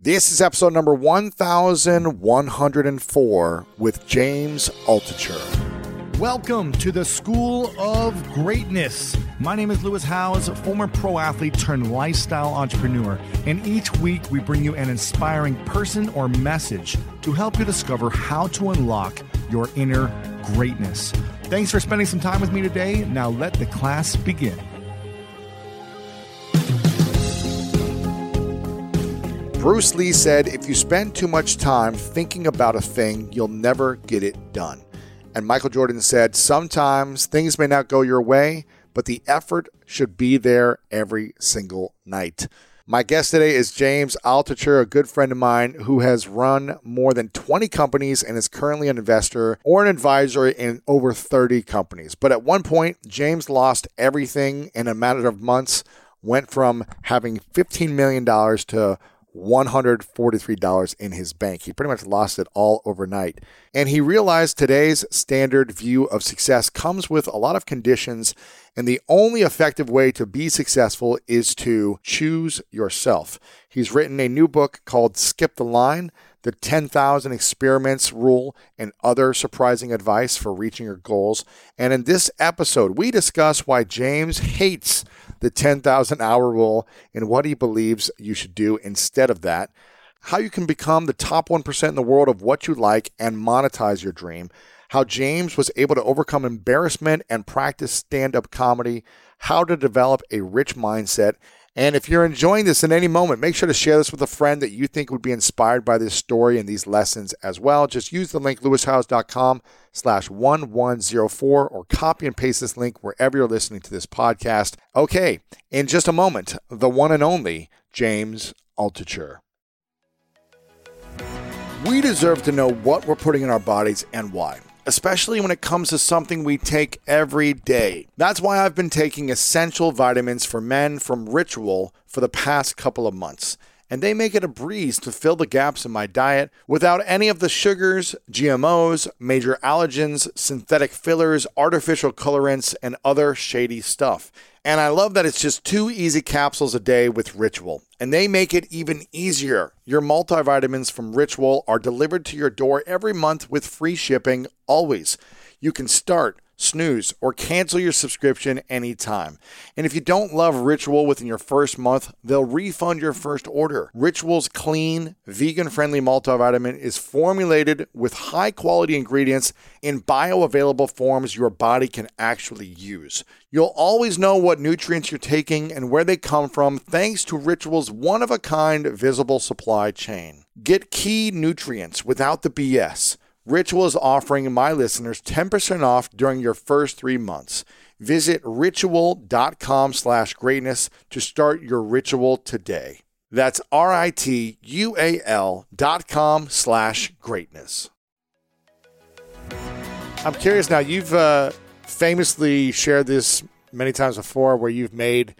This is episode number 1104 with James Altucher. Welcome to the School of Greatness. My name is Lewis Howes, former pro athlete turned lifestyle entrepreneur, and each week we bring you an inspiring person or message to help you discover how to unlock your inner greatness. Thanks for spending some time with me today. Now let the class begin. Bruce Lee said, If you spend too much time thinking about a thing, you'll never get it done. And Michael Jordan said, Sometimes things may not go your way, but the effort should be there every single night. My guest today is James Altucher, a good friend of mine who has run more than 20 companies and is currently an investor or an advisor in over 30 companies. But at one point, James lost everything in a matter of months, went from having $15 million to $143 in his bank. He pretty much lost it all overnight. And he realized today's standard view of success comes with a lot of conditions, and the only effective way to be successful is to choose yourself. He's written a new book called Skip the Line the 10,000 experiments rule, and other surprising advice for reaching your goals. And in this episode, we discuss why James hates the 10,000 hour rule and what he believes you should do instead of that. How you can become the top 1% in the world of what you like and monetize your dream. How James was able to overcome embarrassment and practice stand up comedy. How to develop a rich mindset and if you're enjoying this in any moment, make sure to share this with a friend that you think would be inspired by this story and these lessons as well. Just use the link lewishowes.com slash 1104 or copy and paste this link wherever you're listening to this podcast. Okay, in just a moment, the one and only James Altucher. We deserve to know what we're putting in our bodies and why especially when it comes to something we take every day. That's why I've been taking essential vitamins for men from Ritual for the past couple of months. And they make it a breeze to fill the gaps in my diet without any of the sugars, GMOs, major allergens, synthetic fillers, artificial colorants, and other shady stuff. And I love that it's just two easy capsules a day with Ritual. And they make it even easier. Your multivitamins from Ritual are delivered to your door every month with free shipping always. You can start snooze, or cancel your subscription anytime. And if you don't love Ritual within your first month, they'll refund your first order. Ritual's clean, vegan friendly multivitamin is formulated with high quality ingredients in bioavailable forms your body can actually use. You'll always know what nutrients you're taking and where they come from thanks to Ritual's one of a kind visible supply chain. Get key nutrients without the BS. Ritual is offering my listeners 10% off during your first three months. Visit ritual.com slash greatness to start your ritual today. That's R-I-T-U-A-L dot com slash greatness. I'm curious now, you've uh, famously shared this many times before where you've made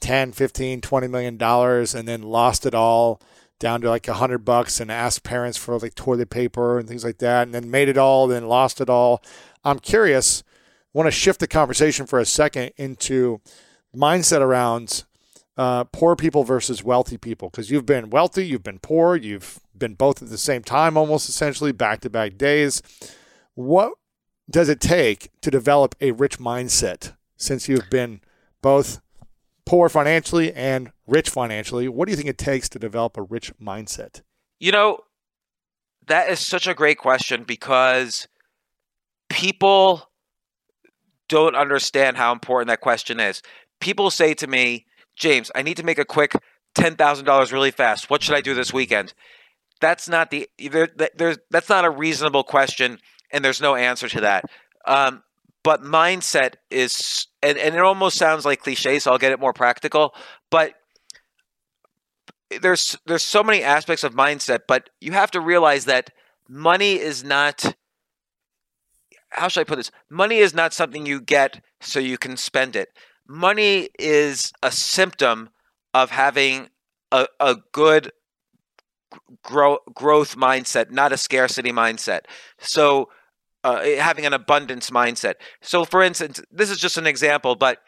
10, 15, 20 million dollars and then lost it all down to like a hundred bucks and asked parents for like toilet paper and things like that, and then made it all, then lost it all. I'm curious. Want to shift the conversation for a second into mindset around uh, poor people versus wealthy people because you've been wealthy, you've been poor, you've been both at the same time, almost essentially back to back days. What does it take to develop a rich mindset since you've been both poor financially and rich financially. What do you think it takes to develop a rich mindset? You know, that is such a great question because people don't understand how important that question is. People say to me, James, I need to make a quick $10,000 really fast. What should I do this weekend? That's not the there, there's that's not a reasonable question and there's no answer to that. Um, but mindset is and, and it almost sounds like cliche so i'll get it more practical but there's there's so many aspects of mindset but you have to realize that money is not how should i put this? Money is not something you get so you can spend it. Money is a symptom of having a, a good grow, growth mindset not a scarcity mindset. So uh, having an abundance mindset. So, for instance, this is just an example, but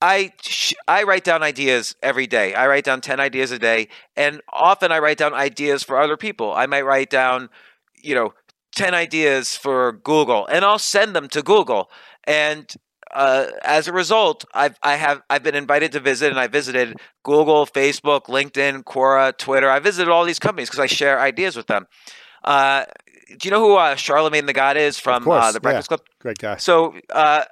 I sh- I write down ideas every day. I write down 10 ideas a day and often I write down ideas for other people. I might write down, you know, 10 ideas for Google and I'll send them to Google. And uh, as a result, I've I have I've been invited to visit, and I visited Google, Facebook, LinkedIn, Quora, Twitter. I visited all these companies because I share ideas with them. Uh, do you know who uh, Charlemagne the God is from uh, course, the Breakfast yeah. Club? Great guy. So uh,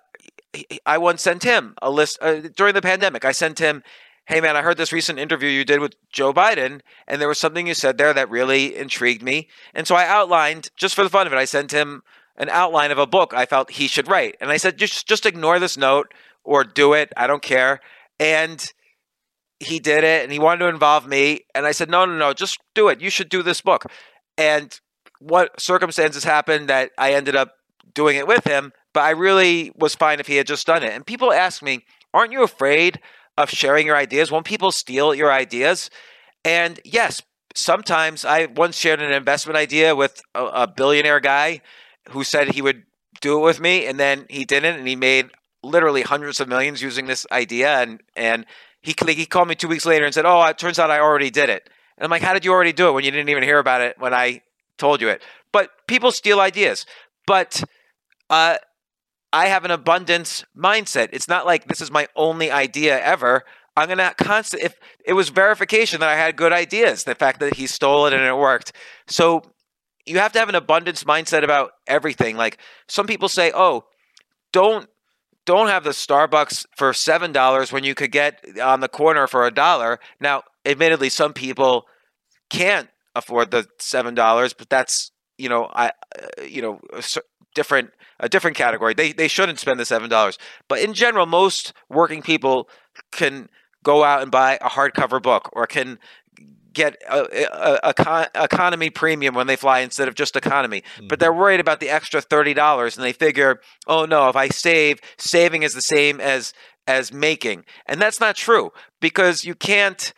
I once sent him a list uh, during the pandemic. I sent him, "Hey man, I heard this recent interview you did with Joe Biden, and there was something you said there that really intrigued me." And so I outlined, just for the fun of it, I sent him an outline of a book I felt he should write, and I said, "Just just ignore this note or do it. I don't care." And he did it, and he wanted to involve me, and I said, "No, no, no, just do it. You should do this book." And what circumstances happened that I ended up doing it with him, but I really was fine if he had just done it. And people ask me, aren't you afraid of sharing your ideas? Won't people steal your ideas? And yes, sometimes I once shared an investment idea with a, a billionaire guy who said he would do it with me, and then he didn't, and he made literally hundreds of millions using this idea. And and he he called me two weeks later and said, "Oh, it turns out I already did it." And I'm like, "How did you already do it when you didn't even hear about it when I told you it?" But people steal ideas. But uh, I have an abundance mindset. It's not like this is my only idea ever. I'm gonna constant. If it was verification that I had good ideas, the fact that he stole it and it worked. So you have to have an abundance mindset about everything. Like some people say, "Oh, don't don't have the Starbucks for seven dollars when you could get on the corner for a dollar." Now, admittedly, some people can't afford the seven dollars, but that's you know, I you know, a different a different category. They they shouldn't spend the seven dollars, but in general, most working people can go out and buy a hardcover book or can get a, a, a con- economy premium when they fly instead of just economy. Mm-hmm. But they're worried about the extra thirty dollars, and they figure, oh no, if I save, saving is the same as as making, and that's not true because you can't.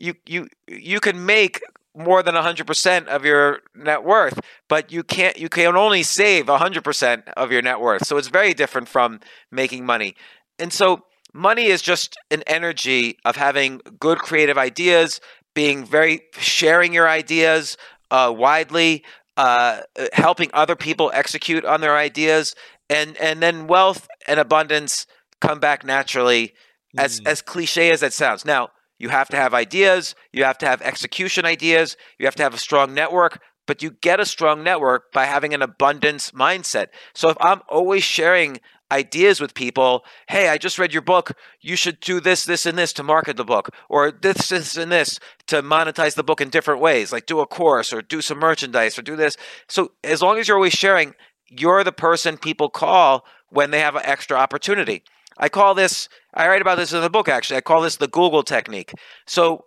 You you you can make more than 100% of your net worth but you can't you can only save 100% of your net worth. So it's very different from making money. And so money is just an energy of having good creative ideas being very sharing your ideas uh, widely uh, helping other people execute on their ideas. And and then wealth and abundance come back naturally as as cliche as that sounds. Now you have to have ideas, you have to have execution ideas, you have to have a strong network, but you get a strong network by having an abundance mindset. So if I'm always sharing ideas with people, hey, I just read your book, you should do this, this, and this to market the book, or this, this, and this to monetize the book in different ways, like do a course or do some merchandise or do this. So as long as you're always sharing, you're the person people call when they have an extra opportunity. I call this, I write about this in the book actually. I call this the Google technique. So,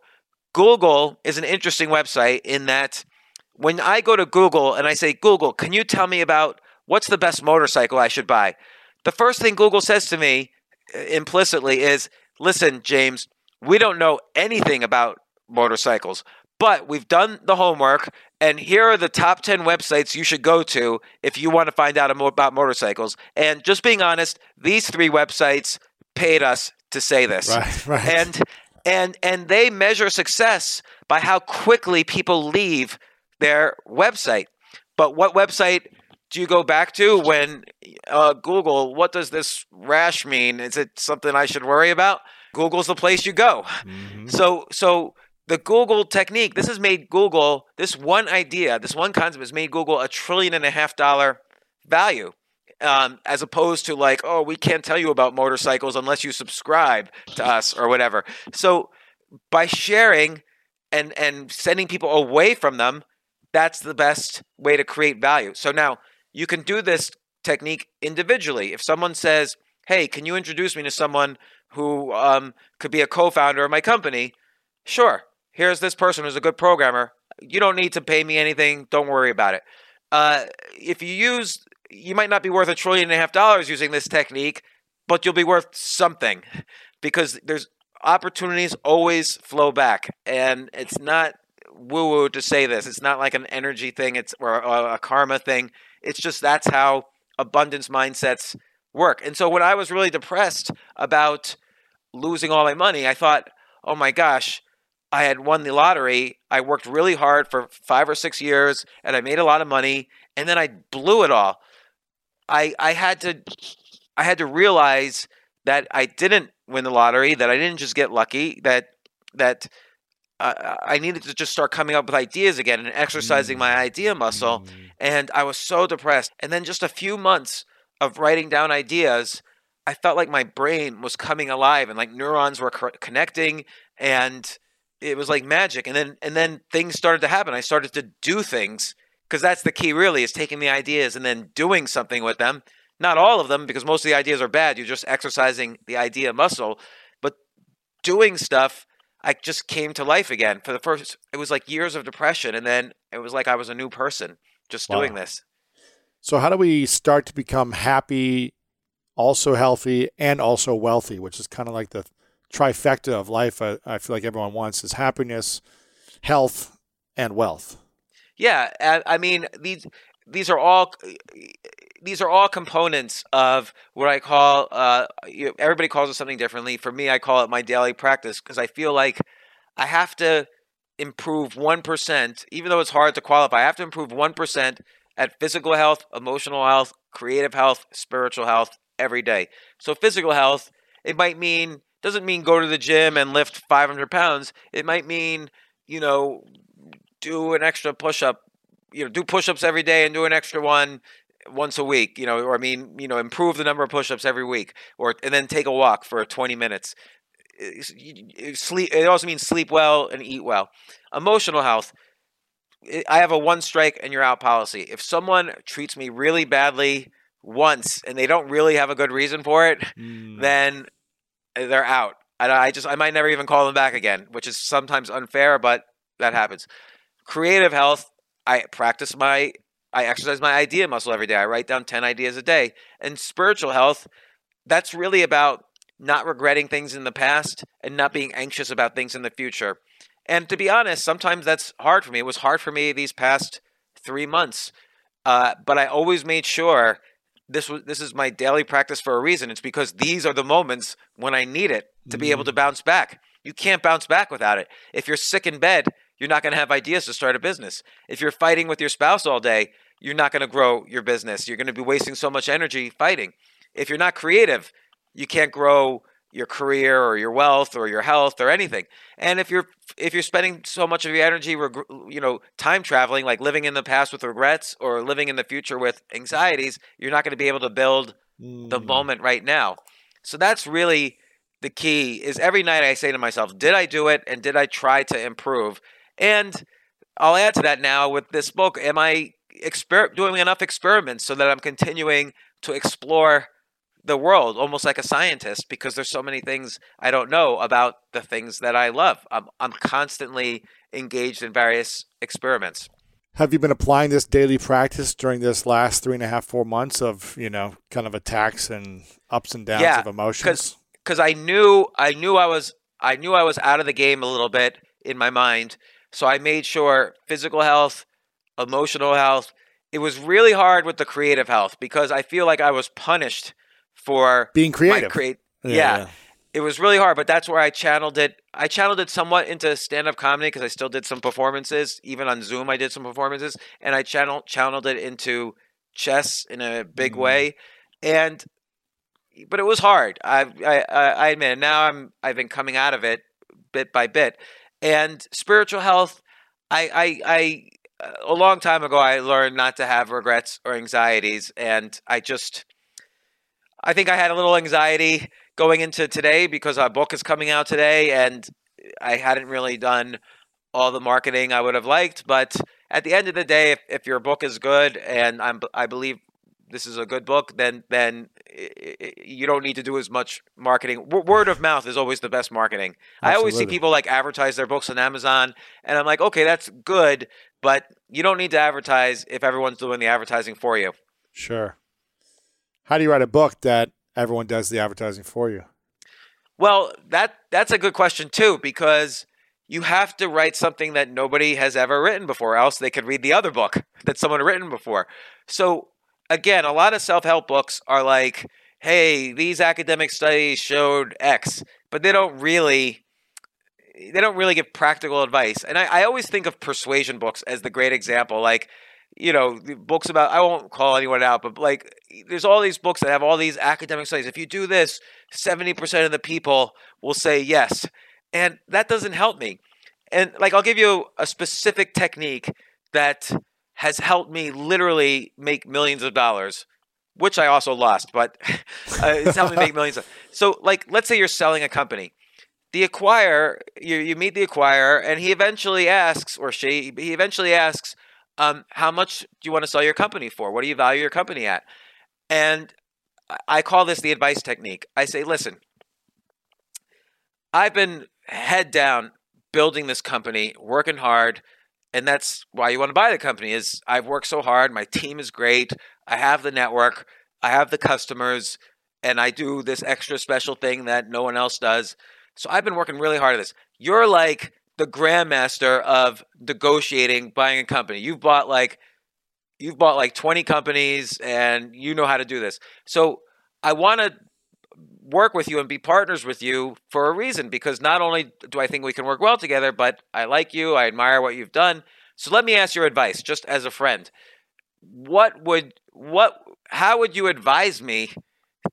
Google is an interesting website in that when I go to Google and I say, Google, can you tell me about what's the best motorcycle I should buy? The first thing Google says to me uh, implicitly is, listen, James, we don't know anything about motorcycles, but we've done the homework, and here are the top 10 websites you should go to if you want to find out about motorcycles. And just being honest, these three websites paid us to say this. Right, right. And and and they measure success by how quickly people leave their website. But what website do you go back to when uh, Google? What does this rash mean? Is it something I should worry about? Google's the place you go. So so the Google technique. This has made Google this one idea, this one concept has made Google a trillion and a half dollar value. Um, as opposed to like, oh, we can't tell you about motorcycles unless you subscribe to us or whatever. So by sharing and and sending people away from them, that's the best way to create value. So now you can do this technique individually. If someone says, "Hey, can you introduce me to someone who um, could be a co-founder of my company?" Sure. Here's this person who's a good programmer. You don't need to pay me anything. Don't worry about it. Uh, if you use, you might not be worth a trillion and a half dollars using this technique, but you'll be worth something because there's opportunities always flow back, and it's not woo woo to say this. It's not like an energy thing. It's or a, a karma thing. It's just that's how abundance mindsets work. And so when I was really depressed about losing all my money, I thought, oh my gosh, I had won the lottery. I worked really hard for five or six years and I made a lot of money and then I blew it all. I I had to I had to realize that I didn't win the lottery, that I didn't just get lucky, that that uh, I needed to just start coming up with ideas again and exercising my idea muscle. And I was so depressed. And then just a few months of writing down ideas, I felt like my brain was coming alive and like neurons were co- connecting and it was like magic. And then and then things started to happen. I started to do things because that's the key really is taking the ideas and then doing something with them. Not all of them because most of the ideas are bad. You're just exercising the idea muscle, but doing stuff I just came to life again. For the first it was like years of depression and then it was like I was a new person just Wow. doing this. So, how do we start to become happy, also healthy, and also wealthy, which is kind of like the trifecta of life I, I feel like everyone wants is happiness, health, and wealth. Yeah, I, I mean these these are all these are all components of what I call. Uh, everybody calls it something differently. For me, I call it my daily practice because I feel like I have to improve one percent, even though it's hard to qualify. I have to improve one percent at physical health, emotional health, creative health, spiritual health every day. So physical health, it might mean doesn't mean go to the gym and lift 500 pounds. It might mean you know do an extra push up, you know, do push ups every day and do an extra one once a week, you know, or I mean, you know, improve the number of push ups every week, or and then take a walk for 20 minutes. It's- you- you Sleep. It also means sleep well and eat well. Emotional health. I- I have a one strike and you're out policy. If someone treats me really badly once and they don't really have a good reason for it, mm. then they're out. And I just I might never even call them back again, which is sometimes unfair, but that happens. Creative health, I practice my I exercise my idea muscle every day. I write down 10 ideas a day. And spiritual health, that's really about not regretting things in the past and not being anxious about things in the future. And to be honest, sometimes that's hard for me. It was hard for me these past 3 months. Uh, but I always made sure this was this is my daily practice for a reason. It's because these are the moments when I need it to be able to mm. bounce back. You can't bounce back without it. If you're sick in bed, you're not going to have ideas to start a business. If you're fighting with your spouse all day, you're not going to grow your business. You're going to be wasting so much energy fighting. If you're not creative, you can't grow your career or your wealth or your health or anything. And if you're if you're spending so much of your energy, reg- you know, time traveling, like living in the past with regrets or living in the future with anxieties, you're not going to be able to build the Mm. moment right now. So that's really the key is every night I say to myself, did I do it and did I try to improve? And I'll add to that now with this book, am I exper- doing enough experiments so that I'm continuing to explore the world almost like a scientist because there's so many things I don't know about the things that I love. I'm I'm constantly engaged in various experiments. Have you been applying this daily practice during this last three and a half, four months of, you know, kind of attacks and ups and downs Yeah, of emotions? because I knew I knew I was I knew I was out of the game a little bit in my mind. So I made sure physical health, emotional health. It was really hard with the creative health because I feel like I was punished for Being creative. create. Yeah, it was really hard, but that's where I channeled it. I channeled it somewhat into stand-up comedy because I still did some performances. Even on Zoom, I did some performances, and I channeled channeled it into chess in a big Mm. way. And but it was hard. I I I I admit. it. Now I'm I've been coming out of it bit by bit. And spiritual health, I I I a long time ago I learned not to have regrets or anxieties, and I just I think I had a little anxiety going into today because our book is coming out today, and I hadn't really done all the marketing I would have liked. But at the end of the day, if, if your book is good, and I'm I believe this is a good book, then then you don't need to do as much marketing. W- word of mouth is always the best marketing. I always see people like advertise their books on Amazon, and I'm like, okay, that's good, but you don't need to advertise if everyone's doing the advertising for you. Sure. How do you write a book that everyone does the advertising for you? Well, that that's a good question too because you have to write something that nobody has ever written before, else they could read the other book that someone written before. So again, a lot of self-help books are like, "Hey, these academic studies showed X," but they don't really they don't really give practical advice. And I, I always think of persuasion books as the great example. Like, you know, books about I won't call anyone out, but like there's all these books that have all these academic studies. If you do this, 70% of the people will say yes. And that doesn't help me. And like I'll give you a specific technique that has helped me literally make millions of dollars, which I also lost, but uh, it's helped me make millions. Of, so like let's say you're selling a company the acquirer, you, you meet the acquirer, and he eventually asks, or she, he eventually asks, um, how much do you want to sell your company for? What do you value your company at? And I call this the advice technique. I say, listen, I've been head down building this company, working hard, and that's why you want to buy the company is I've worked so hard, my team is great, I have the network, I have the customers, and I do this extra special thing that no one else does. So I've been working really hard at this. You're like the grandmaster of negotiating buying a company. You've bought like you've bought like 20 companies and you know how to do this. So I want to work with you and be partners with you for a reason because not only do I think we can work well together, but I like you, I admire what you've done. So let me ask your advice just as a friend. What would what how would you advise me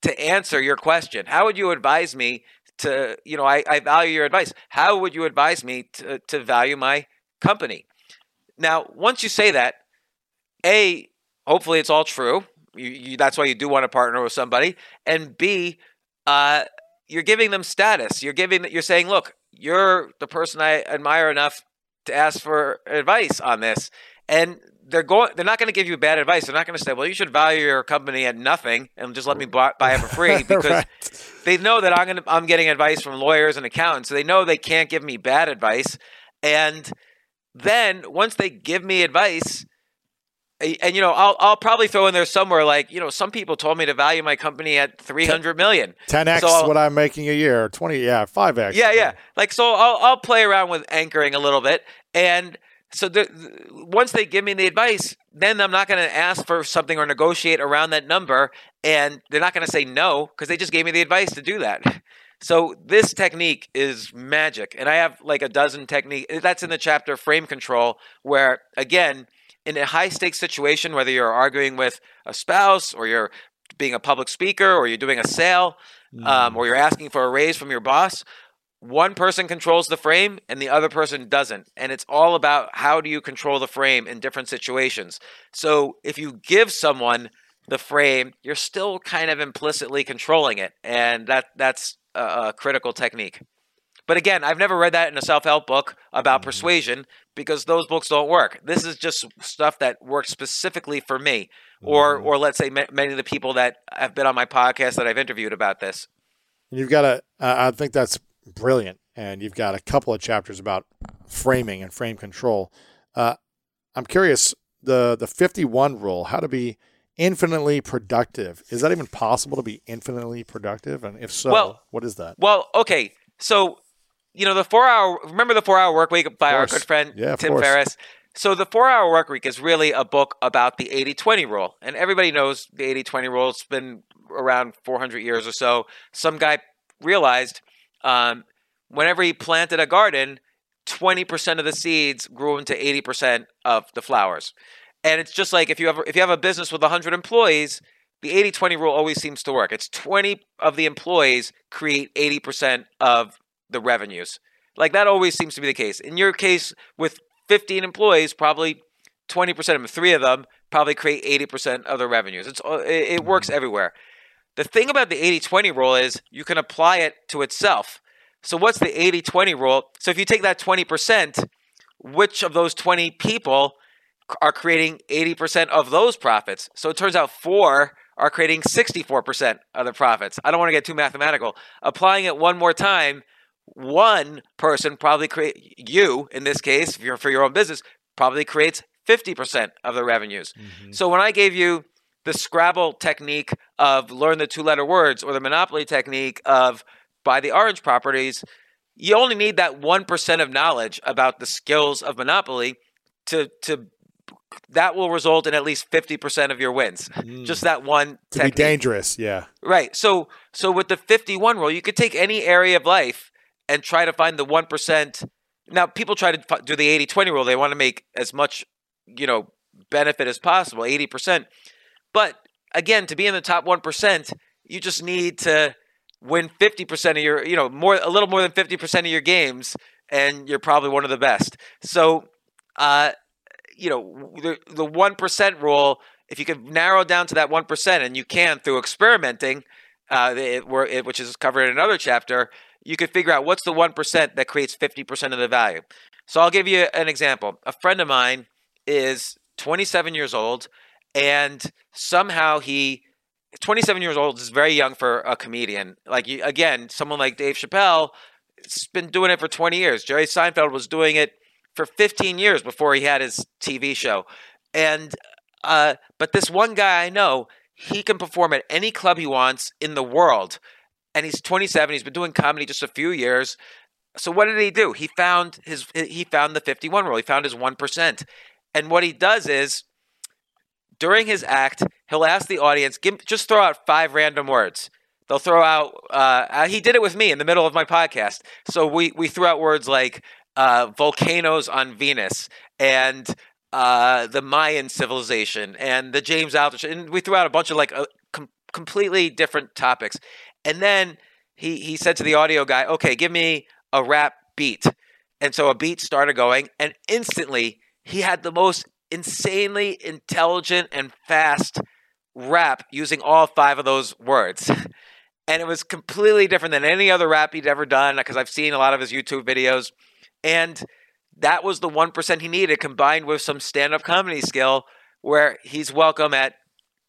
to answer your question? How would you advise me to, you know, I, I value your advice. How would you advise me to, to value my company? Now, once you say that, A, hopefully it's all true. You, you, that's why you do want to partner with somebody. And B, uh, you're giving them status. You're giving, you're saying, look, you're the person I admire enough to ask for advice on this. And they're going they're not going to give you bad advice. They're not going to say well you should value your company at nothing and just let me buy, buy it for free because right. they know that i'm going to i'm getting advice from lawyers and accountants so they know they can't give me bad advice. And then once they give me advice and you know I'll, I'll probably throw in there somewhere like you know some people told me to value my company at 300 million. 10x so what i'm making a year 20 yeah 5x yeah yeah. Like so I'll, I'll play around with anchoring a little bit. And so the, once they give me the advice, then I'm not going to ask for something or negotiate around that number, and they're not going to say no because they just gave me the advice to do that. So this technique is magic, and I have like a dozen technique. That's in the chapter frame control, where again, in a high stakes situation, whether you're arguing with a spouse or you're being a public speaker or you're doing a sale mm. um, or you're asking for a raise from your boss, one person controls the frame and the other person doesn't. And it's all about how do you control the frame in different situations. So if you give someone the frame, you're still kind of implicitly controlling it. And that that's a, a critical technique. But again, I've never read that in a self help book about mm-hmm. persuasion because those books don't work. This is just stuff that works specifically for me, or mm-hmm. or let's say many of the people that have been on my podcast that I've interviewed about this. And You've got a. I think that's brilliant. And you've got a couple of chapters about framing and frame control. Uh, I'm curious the the 51 rule, how to be infinitely productive. Is that even possible to be infinitely productive? And if so, well, what is that? Well, okay. So, you know, the four hour, remember the four hour work week by our good friend yeah, Tim course. Ferriss? So, the four hour work week is really a book about the 80 20 rule. And everybody knows the 80 20 rule. It's been around 400 years or so. Some guy realized um, whenever he planted a garden, 20% of the seeds grew into 80% of the flowers. And it's just like if you have if you have a business with 100 employees, the 80-20 rule always seems to work. It's 20 of the employees create 80% of the revenues. Like that always seems to be the case. In your case with 15 employees, probably 20% of them, 3 of them probably create 80% of the revenues. It's it, it works everywhere. The thing about the 80 20 rule is you can apply it to itself. So, what's the 80 20 rule? So, if you take that 20%, which of those 20 people are creating 80% of those profits? So, it turns out four are creating 64% of the profits. I don't want to get too mathematical. Applying it one more time, one person probably create you in this case, if you're for your own business, probably creates 50% of the revenues. Mm-hmm. So when I gave you the Scrabble technique of learn the two letter words or the Monopoly technique of buy the orange properties, you only need that 1% of knowledge about the skills of Monopoly to, to that will result in at least 50% of your wins. Just that one Mm. to be dangerous. Yeah. Right. So so with the 51 rule, you could take any area of life and try to find the 1%. Now, people try to do the 80-20 rule. They want to make as much, you know, benefit as possible, 80%. But again, to be in the top 1%, you just need to win 50% of your, you know, more a little more than 50% of your games and you're probably one of the best. So, uh you know, the the 1% rule, if you could narrow down to that 1% and you can through experimenting, uh, it, it, which is covered in another chapter, you could figure out what's the 1% that creates 50% of the value. So I'll give you an example. A friend of mine is 27 years old, and somehow he, 27 years old is very young for a comedian. Like, again, someone like Dave Chappelle has been doing it for 20 years. Jerry Seinfeld was doing it for 15 years before he had his TV show. And, uh, but this one guy I know, he can perform at any club he wants in the world. And he's 27. He's been doing comedy just a few years. So what did he do? He found his he found the 51 rule. He found his 1%. And what he does is during his act, he'll ask the audience, give, just throw out five random words. They'll throw out. Uh, he did it with me in the middle of my podcast. So we we threw out words like uh, volcanoes on Venus and uh, the Mayan civilization and the James Altucher, and we threw out a bunch of like uh, com- completely different topics. And then he he said to the audio guy, "Okay, give me a rap beat." And so a beat started going, and instantly he had the most insanely intelligent and fast rap using all five of those words. And it was completely different than any other rap he'd ever done because I've seen a lot of his YouTube videos. And that was the 1% he needed combined with some stand up comedy skill where he's welcome at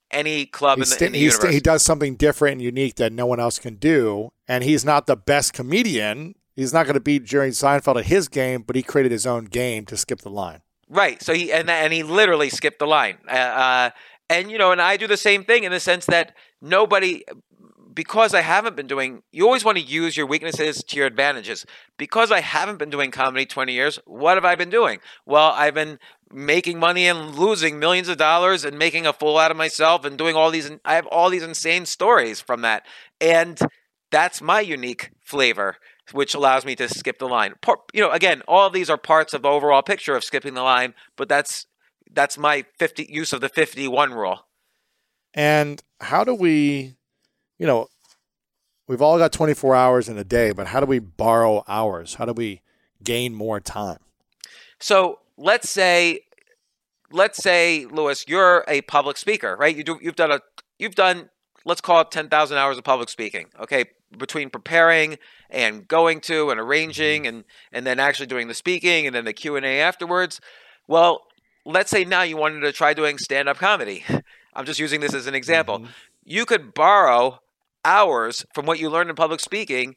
any club in the, in the he's universe. sta- he does something different and unique that no one else can do. And he's not the best comedian. He's not going to beat Jerry Seinfeld at his game, but he created his own game to skip the line. Right. So he and and he literally skipped the line. Uh, uh, and you know, and I do the same thing in the sense that nobody, because I haven't been doing. You always want to use your weaknesses to your advantages. Because I haven't been doing comedy twenty years, what have I been doing? Well, I've been making money and losing millions of dollars and making a fool out of myself and doing all these. I have all these insane stories from that, and that's my unique flavor which allows me to skip the line. You know, again, all of these are parts of the overall picture of skipping the line, but that's that's my 50 use of the 51 rule. And how do we, you know, we've all got 24 hours in a day, but how do we borrow hours? How do we gain more time? So, let's say let's say Lewis, you're a public speaker, right? You do you've done a you've done let's call it 10,000 hours of public speaking. Okay, between preparing and going to and arranging mm-hmm. and and then actually doing the speaking and then the Q&A afterwards. Well, let's say now you wanted to try doing stand-up comedy. I'm just using this as an example. Mm-hmm. You could borrow hours from what you learned in public speaking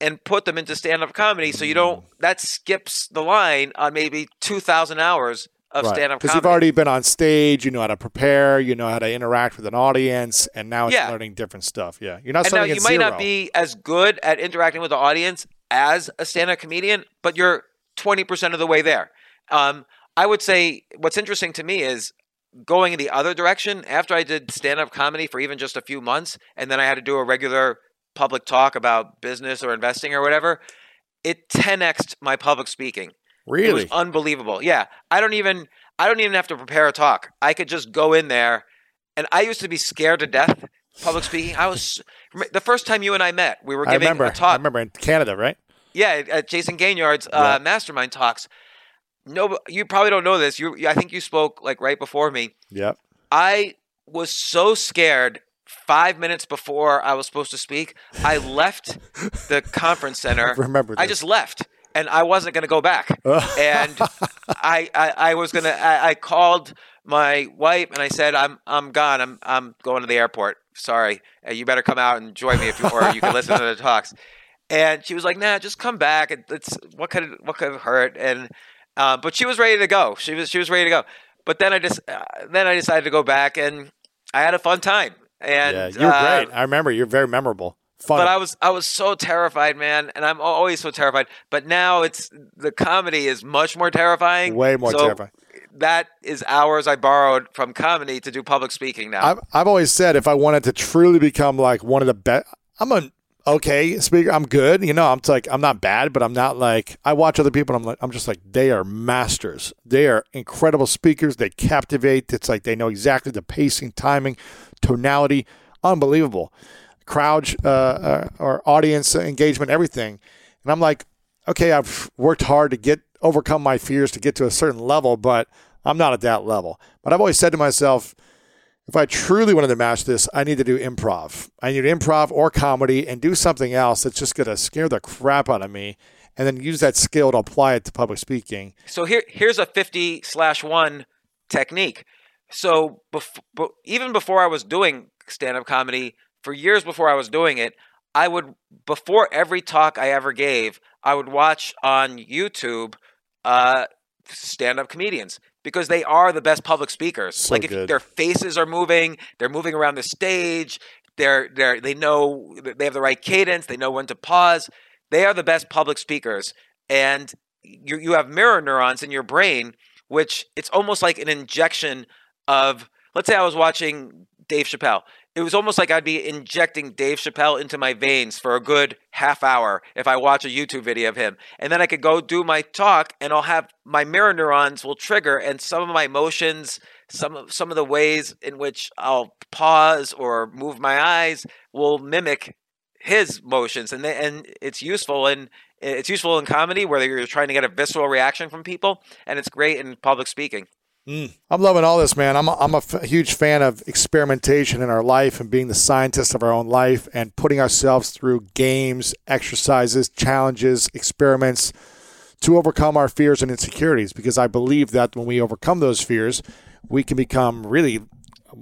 and put them into stand-up comedy so you don't mm. that skips the line on maybe 2000 hours of stand-up Because you've already been on stage, you know how to prepare, you know how to interact with an audience, and now it's Yeah. learning different stuff. Yeah, you're not and now you might zero. not be as good at interacting with the audience as a stand-up comedian, but you're 20% of the way there. Um, I would say what's interesting to me is going in the other direction. After I did stand-up comedy for even just a few months, and then I had to do a regular public talk about business or investing or whatever, it 10x'd my public speaking. It really. was unbelievable. Yeah, I don't even I don't even have to prepare a talk. I could just go in there, and I used to be scared to death public speaking. I was the first time you and I met. We were I giving remember. a talk. I remember in Canada, right? Yeah, at Jason Gaignard's uh, Yeah. mastermind talks. No, you probably don't know this. You, I think you spoke like right before me. Yep. I was so scared. Five minutes before I was supposed to speak, I left the conference center. I remember. I just left, and I wasn't going to go back. and I, I, I was gonna. I, I called my wife and I said, "I'm, I'm gone. I'm, I'm going to the airport. Sorry, uh, you better come out and join me if you, or you can listen to the talks." And she was like, "Nah, just come back. It, it's what could, what could hurt?" And, uh, but she was ready to go. She was, she was ready to go. But then I just, uh, then I decided to go back, and I had a fun time. And yeah, you're uh, great. I remember. You're very memorable. Fun. but I was I was so terrified, man, and I'm always so terrified. But now it's the comedy is much more terrifying. way more So terrifying. that is hours I borrowed from comedy to do public speaking now. I've, I've always said if I wanted to truly become like one of the best, I'm a okay speaker. I'm good. You know, I'm like I'm not bad, but I'm not like I watch other people. and I'm like I'm just like they are masters. They are incredible speakers. They captivate. It's like they know exactly the pacing, timing, tonality. Unbelievable. Crowd uh, uh, or audience engagement, everything. And I'm like, okay, I've worked hard to get overcome my fears to get to a certain level, but I'm not at that level. But I've always said to myself, if I truly wanted to match this, I need to do improv. I need improv or comedy and do something else that's just going to scare the crap out of me and then use that skill to apply it to public speaking. So here, here's a 50 slash one technique. So bef- even before I was doing stand up comedy, for years before I was doing it, I would, before every talk I ever gave, I would watch on YouTube uh, stand up comedians because they are the best public speakers. So like if good. their faces are moving, they're moving around the stage, they're they're they know they have the right cadence, they know when to pause. They are the best public speakers. And you you have mirror neurons in your brain, which it's almost like an injection of let's say I was watching Dave Chappelle it was almost like I'd be injecting Dave Chappelle into my veins for a good half hour if I watch a YouTube video of him. And then I could go do my talk and I'll have my mirror neurons will trigger and some of my emotions, some of some of the ways in which I'll pause or move my eyes will mimic his motions and they, and it's useful and it's useful in comedy where you're trying to get a visceral reaction from people and it's great in public speaking. Mm. I'm loving all this, man. I'm a, I'm a f- huge fan of experimentation in our life and being the scientist of our own life and putting ourselves through games, exercises, challenges, experiments to overcome our fears and insecurities. Because I believe that when we overcome those fears, we can become really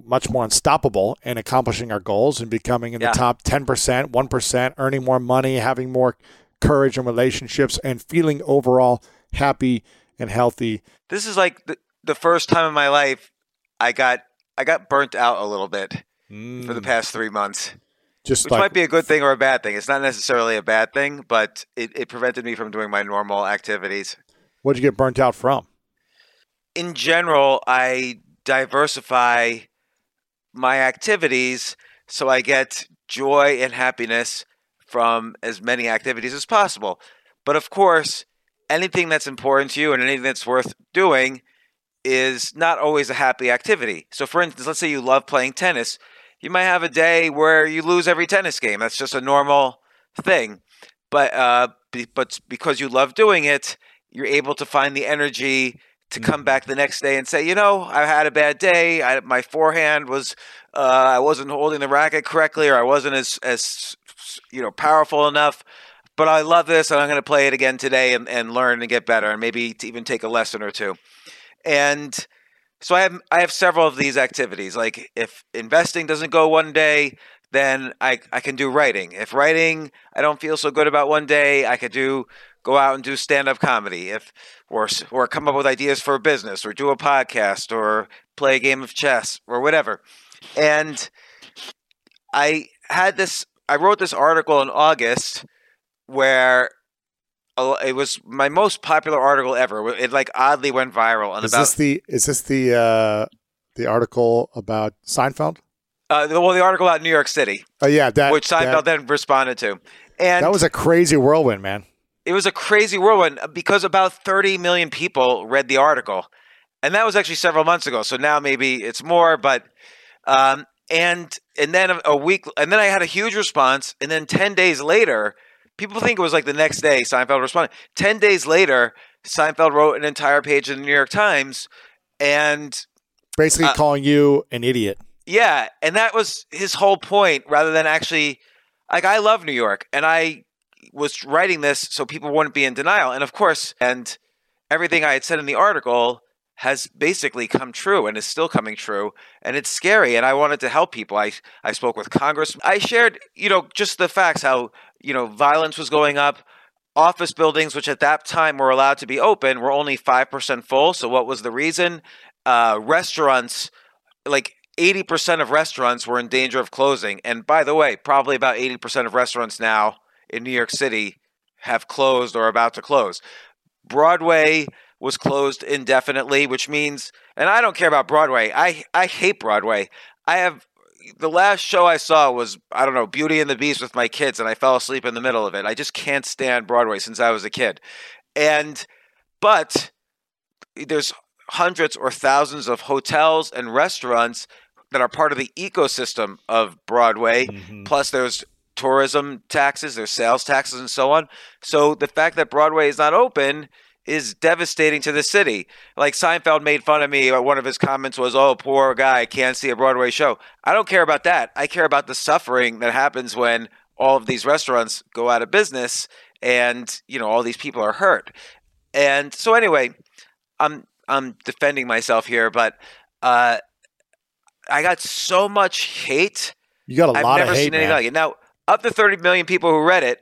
much more unstoppable in accomplishing our goals and becoming in Yeah. the top 10%, 1%, earning more money, having more courage in relationships, and feeling overall happy and healthy. This is like the, the first time in my life I got I got burnt out a little bit for the mm. past three months, Just which like might be a good thing or a bad thing. It's not necessarily a bad thing, but it, it prevented me from doing my normal activities. what'd you get burnt out from? In general, I diversify my activities so I get joy and happiness from as many activities as possible. But of course, anything that's important to you and anything that's worth doing is not always a happy activity. So, for instance, let's say you love playing tennis. You might have a day where you lose every tennis game. That's just a normal thing. But uh, be, but because you love doing it, you're able to find the energy to come back the next day and say, you know, I had a bad day. I, my forehand was, uh, I wasn't holding the racket correctly, or I wasn't as as you know powerful enough. But I love this, and I'm going to play it again today and, and learn and get better, and maybe to even take a lesson or two. And so I have I have several of these activities. Like if investing doesn't go one day, then I I can do writing. If writing I don't feel so good about one day, I could do go out and do stand up comedy. If or or come up with ideas for a business or do a podcast or play a game of chess or whatever. And I had this I wrote this article in August where it was my most popular article ever. It like oddly went viral and Is about this the is this the uh, the article about Seinfeld? uh, well the article about New York City, Oh yeah, that which Seinfeld that, then responded to, and that was a crazy whirlwind, man. it was a crazy whirlwind because about 30 million people read the article and that was actually several months ago so now maybe it's more but um, and and then a, a week and then i had a huge response and then 10 days later people think it was like the next day seinfeld responded 10 days later seinfeld wrote an entire page in the new york times and Basically Uh, calling you an idiot. yeah, and that was his whole point rather than actually like I love New York and I was writing this so people wouldn't be in denial. And of course, and everything I had said in the article has basically come true and is still coming true and it's scary and I wanted to help people. I I spoke with Congress. I shared, you know, just the facts how, you know, violence was going up. Office buildings, which at that time were allowed to be open, were only 5% full. So, what was the reason? Uh, restaurants, like 80% of restaurants were in danger of closing. And by the way, probably about 80% of restaurants now in New York City have closed or about to close. Broadway was closed indefinitely, which means, and I don't care about Broadway. I I hate Broadway. I have the last show I saw was I don't know Beauty and the Beast with my kids, and I fell asleep in the middle of it. I just can't stand Broadway since I was a kid, and but there's hundreds or thousands of hotels and restaurants that are part of the ecosystem of Broadway. Mm-hmm. Plus, there's tourism taxes, there's sales taxes, and so on. So the fact that Broadway is not open is devastating to the city. Like Seinfeld made fun of me. One of his comments was, "Oh, poor guy, can't see a Broadway show." I don't care about that. I care about the suffering that happens when all of these restaurants go out of business and you know all these people are hurt. And so anyway, I'm I'm defending myself here, but uh, I got so much hate. You got a I've lot of hate, seen anything man. like it. Now, of the 30 million people who read it,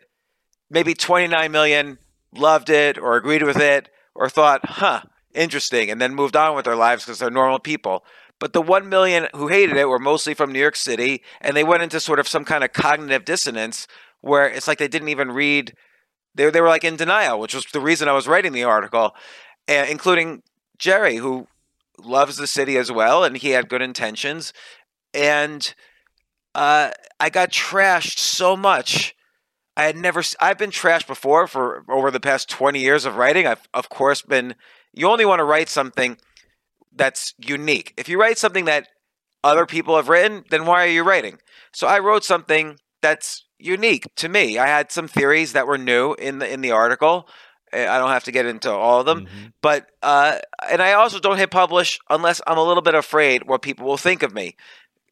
maybe 29 million loved it or agreed with it or thought, huh, interesting, and then moved on with their lives because they're normal people. But the 1 million who hated it were mostly from New York City, and they went into sort of some kind of cognitive dissonance where it's like they didn't even read. They, they were like in denial, which was the reason I was writing the article, uh, including Jerry, who loves the city as well, and he had good intentions. And uh, I got trashed so much. I had never. I've been trashed before for over the past twenty years of writing. I've of course been. You only want to write something that's unique. If you write something that other people have written, then why are you writing? So I wrote something that's unique to me. I had some theories that were new in the in the article. I don't have to get into all of them, mm-hmm. but uh, and I also don't hit publish unless I'm a little bit afraid what people will think of me.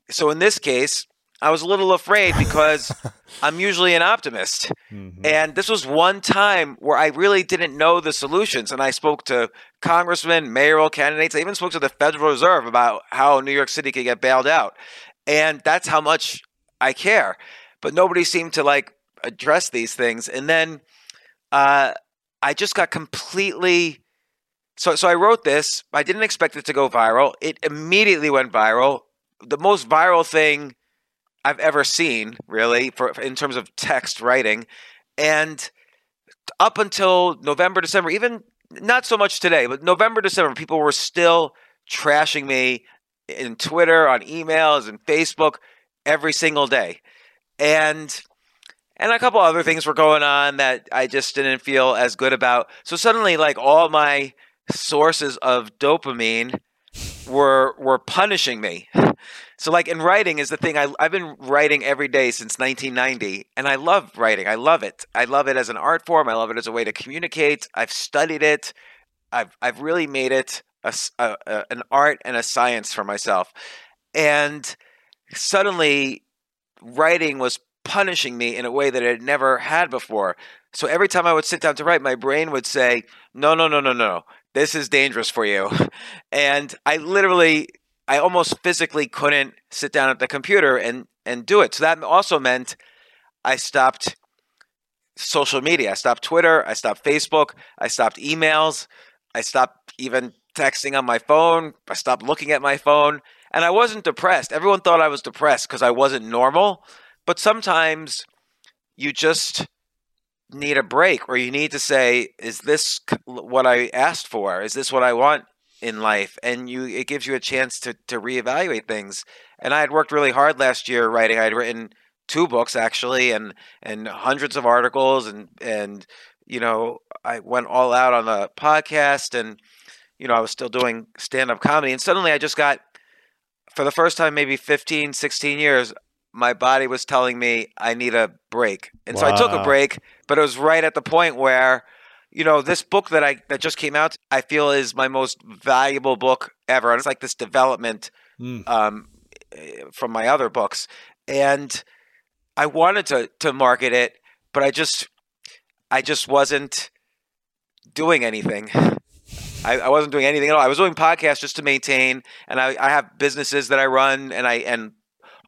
So in this case, I was a little afraid because I'm usually an optimist. Mm-hmm. And this was one time where I really didn't know the solutions. And I spoke to congressmen, mayoral candidates. I even spoke to the Federal Reserve about how New York City could get bailed out. And that's how much I care. But nobody seemed to like address these things. And then uh, I just got completely. So, so I wrote this. I didn't expect it to go viral. It immediately went viral. The most viral thing I've ever seen, really, for in terms of text writing. And up until November, December, even not so much today, but November, December, people were still trashing me in Twitter, on emails, and Facebook every single day. And and a couple other things were going on that I just didn't feel as good about. So suddenly like all my sources of dopamine were were punishing me. So, like in writing is the thing. I, I've been writing every day since 1990, and I love writing. I love it. I love it as an art form. I love it as a way to communicate. I've studied it. I've I've really made it a, a, a, an art and a science for myself. And suddenly, writing was punishing me in a way that it had never had before. So every time I would sit down to write, my brain would say, "No, no, no, no, no. This is dangerous for you." And I literally I almost physically couldn't sit down at the computer and and do it. So that also meant I stopped social media. I stopped Twitter. I stopped Facebook. I stopped emails. I stopped even texting on my phone. I stopped looking at my phone. And I wasn't depressed. Everyone thought I was depressed because I wasn't normal. But sometimes you just need a break or you need to say, is this what I asked for? Is this what I want? In life and you it gives you a chance to to reevaluate things and i had worked really hard last year writing i had written two books actually and and hundreds of articles and and you know i went all out on the podcast and you know i was still doing stand-up comedy and suddenly i just got for the first time maybe 15 16 years my body was telling me i need a break and wow. so i took a break but it was right at the point where you know, this book that I that just came out, I feel is my most valuable book ever. And it's like this development mm. um, from my other books, and I wanted to to market it, but I just I just wasn't doing anything. I, I, wasn't doing anything at all. I was doing podcasts just to maintain, and I, I have businesses that I run, and I and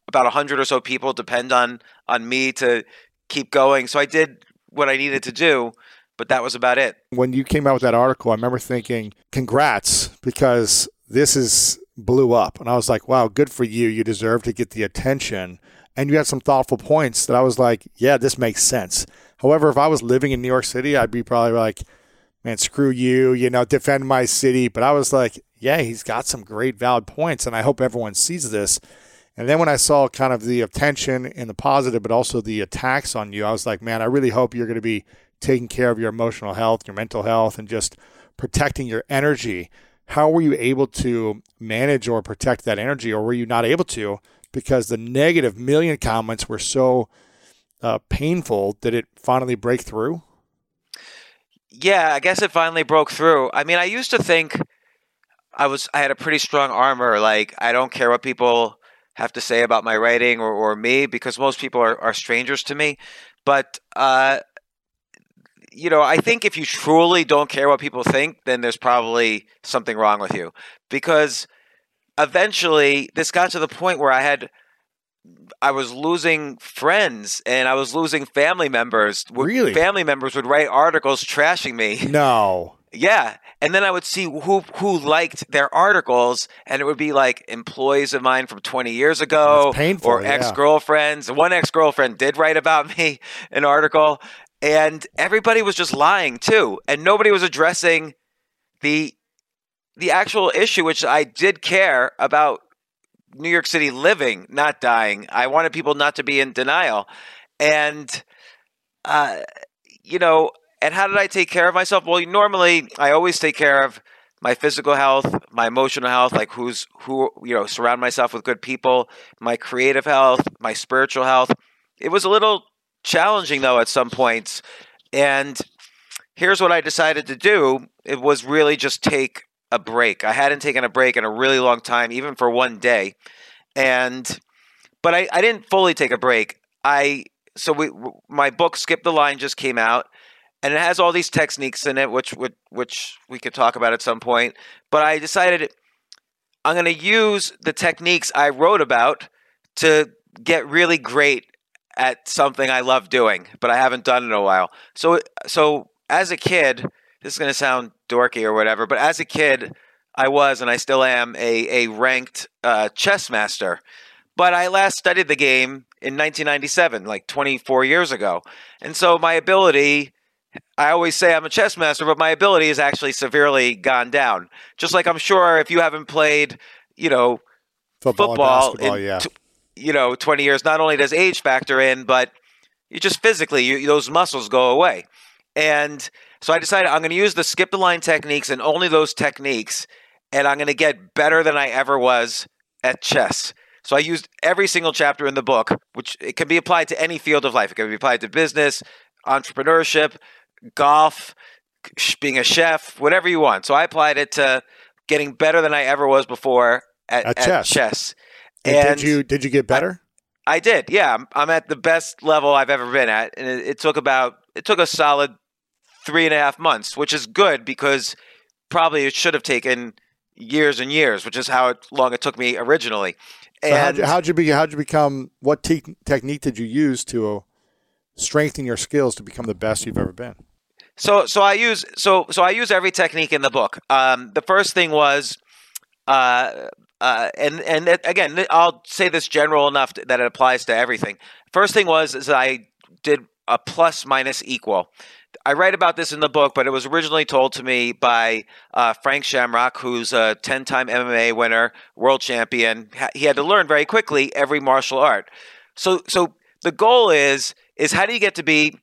about a hundred or so people depend on on me to keep going. So I did what I needed to do, but that was about it. When you came out with that article, I remember thinking, congrats, because this is blew up. And I was like, wow, good for you. You deserve to get the attention. And you had some thoughtful points that I was like, yeah, this makes sense. However, if I was living in New York City, I'd be probably like, man, screw you, you know, defend my city. But I was like, yeah, he's got some great valid points, and I hope everyone sees this. And then when I saw kind of the attention and the positive, but also the attacks on you, I was like, man, I really hope you're going to be taking care of your emotional health, your mental health, and just protecting your energy. How were you able to manage or protect that energy, or were you not able to because the negative million comments were so uh, painful did it finally break through? Yeah, I guess it finally broke through. I mean, I used to think I was I had a pretty strong armor. Like I don't care what people have to say about my writing or, or me because most people are, are strangers to me. But uh, you know, I think if you truly don't care what people think, then there's probably something wrong with you. Because eventually this got to the point where I had I was losing friends and I was losing family members. Really? Family members would write articles trashing me. No. Yeah. And then I would see who who liked their articles and it would be like employees of mine from 20 years ago That's painful, or yeah. ex-girlfriends. One ex-girlfriend did write about me an article and everybody was just lying too and nobody was addressing the the actual issue which I did care about New York City living, not dying. I wanted people not to be in denial. And, uh, you know, and how did I take care of myself? Well, normally I always take care of my physical health, my emotional health, like who's who, you know, surround myself with good people, my creative health, my spiritual health. It was a little challenging though at some points. And here's what I decided to do. It was really just take a break. I hadn't taken a break in a really long time, even for one day. And but I, I didn't fully take a break. I so we my book Skip the Line just came out and it has all these techniques in it which which, which we could talk about at some point. But I decided I'm going to use the techniques I wrote about to get really great at something I love doing, but I haven't done in a while. So so as a kid, this is going to sound dorky or whatever, but as a kid, I was and I still am a, a ranked uh, chess master. But I last studied the game in 1997, like 24 years ago. And so my ability, I always say I'm a chess master, but my ability has actually severely gone down. Just like I'm sure if you haven't played, you know, Football, football in yeah. t- you know 20 years, not only does age factor in, but you just physically you, those muscles go away. And so I decided I'm going to use the skip the line techniques and only those techniques, and I'm going to get better than I ever was at chess. So I used every single chapter in the book, which it can be applied to any field of life. It can be applied to business, entrepreneurship, golf, being a chef, whatever you want. So I applied it to getting better than I ever was before at, At at chess. chess. And And did you did you get better? I did. Yeah, I'm, I'm at the best level I've ever been at, and it, it took about it took a solid three and a half months, which is good because probably it should have taken years and years, which is how long it took me originally. So how'd, And you, how'd you be? How'd you become? What te- technique did you use to strengthen your skills to become the best you've ever been? So so I use so so I use every technique in the book. Um, the first thing was, uh, uh, and and it- again, I'll say this general enough that it applies to everything. First thing was is I did a plus minus equal. I write about this in the book, but it was originally told to me by uh, Frank Shamrock, who's a 10 time MMA winner, world champion. He had to learn very quickly every martial art. So, so the goal is is how do you get to be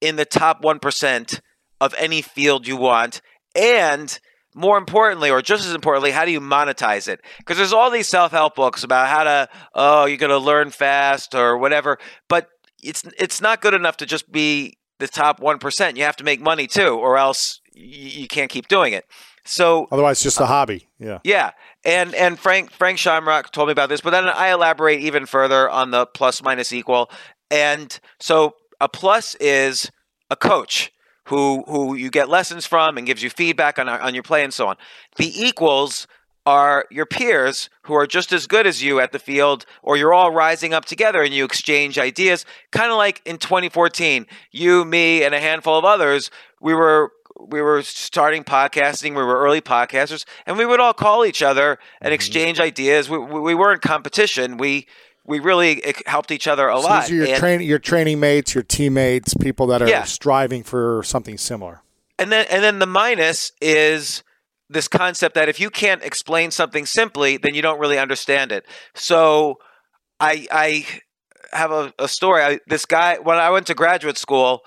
in the top 1% of any field you want and more importantly or just as importantly how do you monetize it because there's all these self-help books about how to oh you're going to learn fast or whatever but it's it's not good enough to just be the top 1% you have to make money too or else y- you can't keep doing it so Otherwise, it's just a uh, hobby. Yeah. yeah, and and Frank Frank Shamrock told me about this, but then I elaborate even further on the plus minus equal. And so a plus is a coach who who you get lessons from and gives you feedback on on your play and so on. The equals are your peers who are just as good as you at the field, or you're all rising up together and you exchange ideas. Kind of like in 2014, you, me, and a handful of others, we were we were starting podcasting. We were early podcasters, and we would all call each other and mm-hmm. exchange ideas. We, we we weren't competition. We we really helped each other a So lot. these are your training, your training mates, your teammates, people that are Yeah. striving for something similar. and then and then the minus is this concept that if you can't explain something simply, then you don't really understand it. So I I have a, a story. I, this guy when I went to graduate school,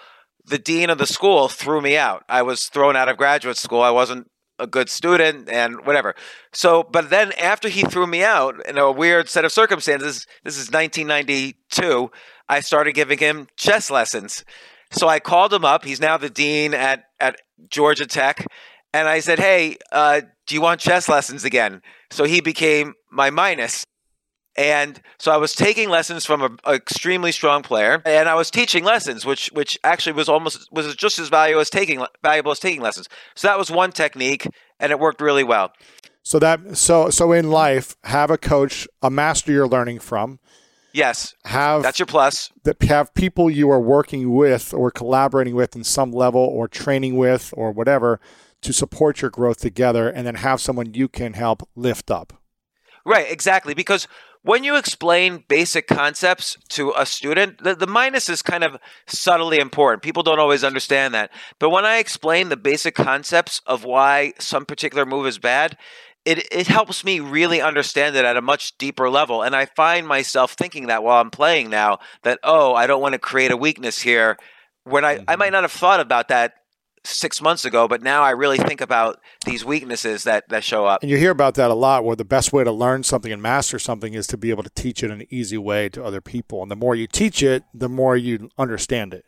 the dean of the school threw me out. I was thrown out of graduate school. I wasn't a good student and whatever. So, but then after he threw me out in a weird set of circumstances, this is 1992, I started giving him chess lessons. So I called him up. He's now the dean at, at Georgia Tech. And I said, Hey, uh, do you want chess lessons again? So he became my minus. And so I was taking lessons from an extremely strong player, and I was teaching lessons, which which actually was almost was just as valuable as taking valuable as taking lessons. So that was one technique, and it worked really well. So that so so in life, have a coach, a master you're learning from. Yes, have that's your plus. That have people you are working with or collaborating with in some level, or training with, or whatever, to support your growth together, and then have someone you can help lift up. Right, exactly. Because when you explain basic concepts to a student, the, the minus is kind of subtly important. People don't always understand that. But when I explain the basic concepts of why some particular move is bad, it, it helps me really understand it at a much deeper level. And I find myself thinking that while I'm playing now, that, oh, I don't want to create a weakness here. When I, I might mm-hmm. not have thought about that six months ago, but now I really think about these weaknesses that, that show up. And you hear about that a lot where the best way to learn something and master something is to be able to teach it in an easy way to other people. And the more you teach it, the more you understand it.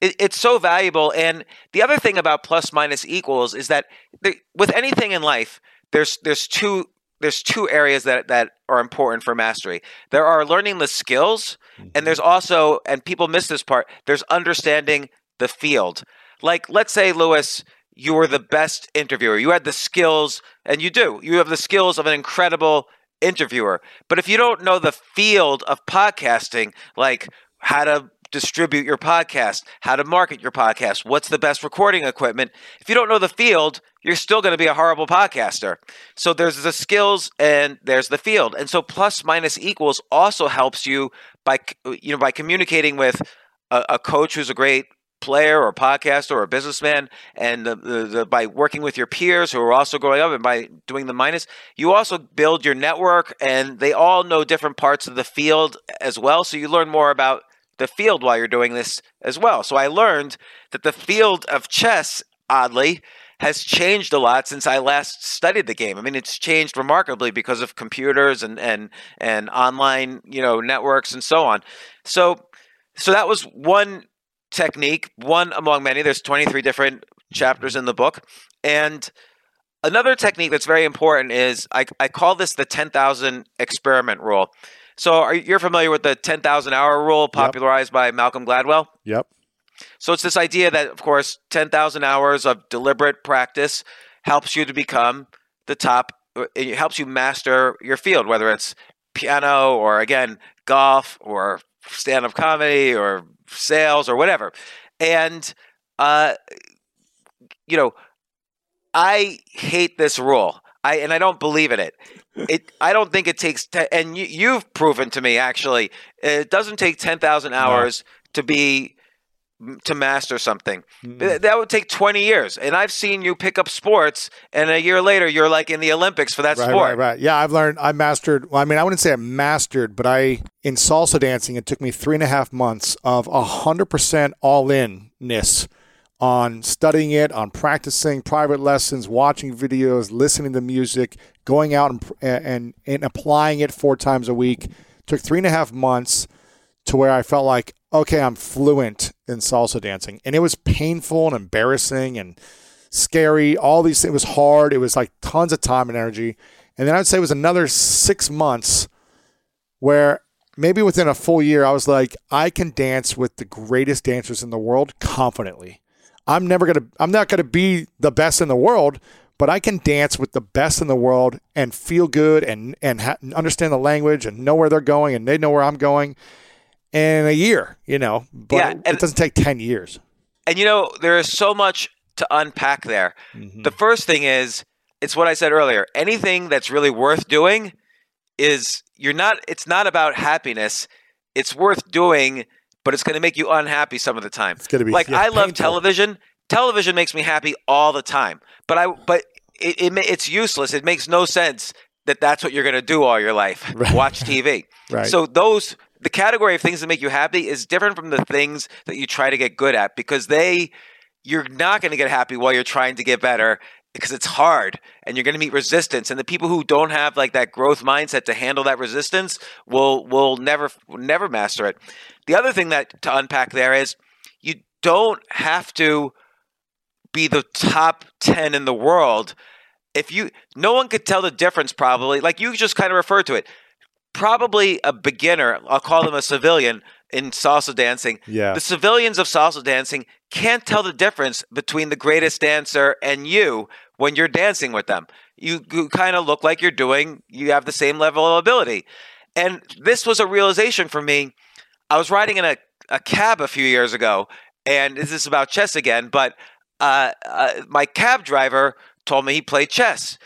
it it's so valuable. And the other thing about plus minus equals is that there, with anything in life, there's there's two there's two areas that, that are important for mastery. There are learning the skills, and there's mm-hmm. also, and people miss this part, there's understanding the field. Like, let's say, Lewis, you were the best interviewer. You had the skills, and you do. You have the skills of an incredible interviewer. But if you don't know the field of podcasting, like how to distribute your podcast, how to market your podcast, what's the best recording equipment, if you don't know the field, you're still going to be a horrible podcaster. So there's the skills and there's the field. And so plus minus equals also helps you by you know by communicating with a, a coach who's a great player or podcaster or businessman and the, the, the, by working with your peers who are also growing up and by doing the minus you also build your network and they all know different parts of the field as well so you learn more about the field while you're doing this as well so i learned that the field of chess oddly has changed a lot since I last studied the game. I mean, it's changed remarkably because of computers and and and online, you know, networks and so on. So so that was one technique, one among many. There's 23 different chapters in the book. And another technique that's very important is I, I call this the 10,000 experiment rule. So are you're familiar with the 10,000 hour rule popularized yep. by Malcolm Gladwell? Yep. So it's this idea that, of course, 10,000 hours of deliberate practice helps you to become the top. It helps you master your field, whether it's piano or, again, golf or stand up comedy or sales or whatever. And, uh, you know, I hate this rule. I and I don't believe in it. It I don't think it takes te- and you, you've proven to me actually it doesn't take 10,000 hours no. to be to master something. Mm. That would take 20 years. And I've seen you pick up sports, and a year later, you're like in the Olympics for that right, sport. Right, right. Yeah, I've learned, I mastered, well, I mean, I wouldn't say I mastered, but I, in salsa dancing, it took me three and a half months of 100% all in ness on studying it, on practicing private lessons, watching videos, listening to music, going out and, and, and applying it four times a week. It took three and a half months to where I felt like okay, I'm fluent in salsa dancing. And it was painful and embarrassing and scary. All these things. It was hard. It was like tons of time and energy. And then I'd say it was another six months where maybe within a full year, I was like, I can dance with the greatest dancers in the world confidently. I'm never to, I'm not to be the best in the world, but I can dance with the best in the world and feel good and, and ha- understand the language and know where they're going and they know where I'm going in a year, you know, but yeah, and, it doesn't take 10 years. And, you know, there is so much to unpack there. Mm-hmm. The first thing is, it's what I said earlier. Anything that's really worth doing is you're not, it's not about happiness. It's worth doing, but it's going to make you unhappy some of the time. It's going to be like, yeah, I love television. television makes me happy all the time. But I but it, it it's useless. It makes no sense that that's what you're going to do all your life. Right. Watch TV. Right. So those the category of things that make you happy is different from the things that you try to get good at because they you're not going to get happy while you're trying to get better because it's hard and you're going to meet resistance. And the people who don't have like that growth mindset to handle that resistance will will never never master it. The other thing that to unpack there is you don't have to be the top 10 in the world. If you no one could tell the difference probably like you just kind of referred to it probably a beginner i'll call them a civilian in salsa dancing Yeah. the civilians of salsa dancing can't tell the difference between the greatest dancer and you when you're dancing with them. You, you kind of look like you're doing, you have the same level of ability. And this was a realization for me. I was riding in a, a cab a few years ago, and this is about chess again, but uh, uh, my cab driver told me he played chess.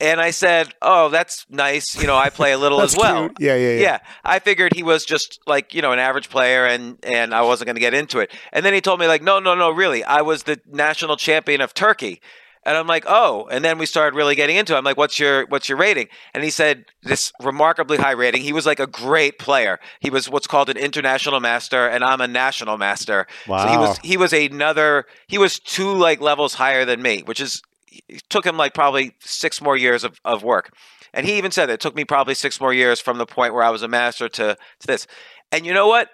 And I said, "Oh, that's nice. You know, I play a little as well." cute. Yeah, yeah, yeah. Yeah, I figured he was just like you know an average player, and and I wasn't going to get into it. And then he told me like, no, no, no, really, I was the national champion of Turkey. And I'm like, oh. And then we started really getting into it. I'm like, what's your what's your rating? And he said this remarkably high rating. He was like a great player. He was what's called an international master, and I'm a national master. So he was he was another he was two like levels higher than me, which is it took him like probably six more years of, of work. And he even said that it took me probably six more years from the point where I was a master to, to this. And you know what?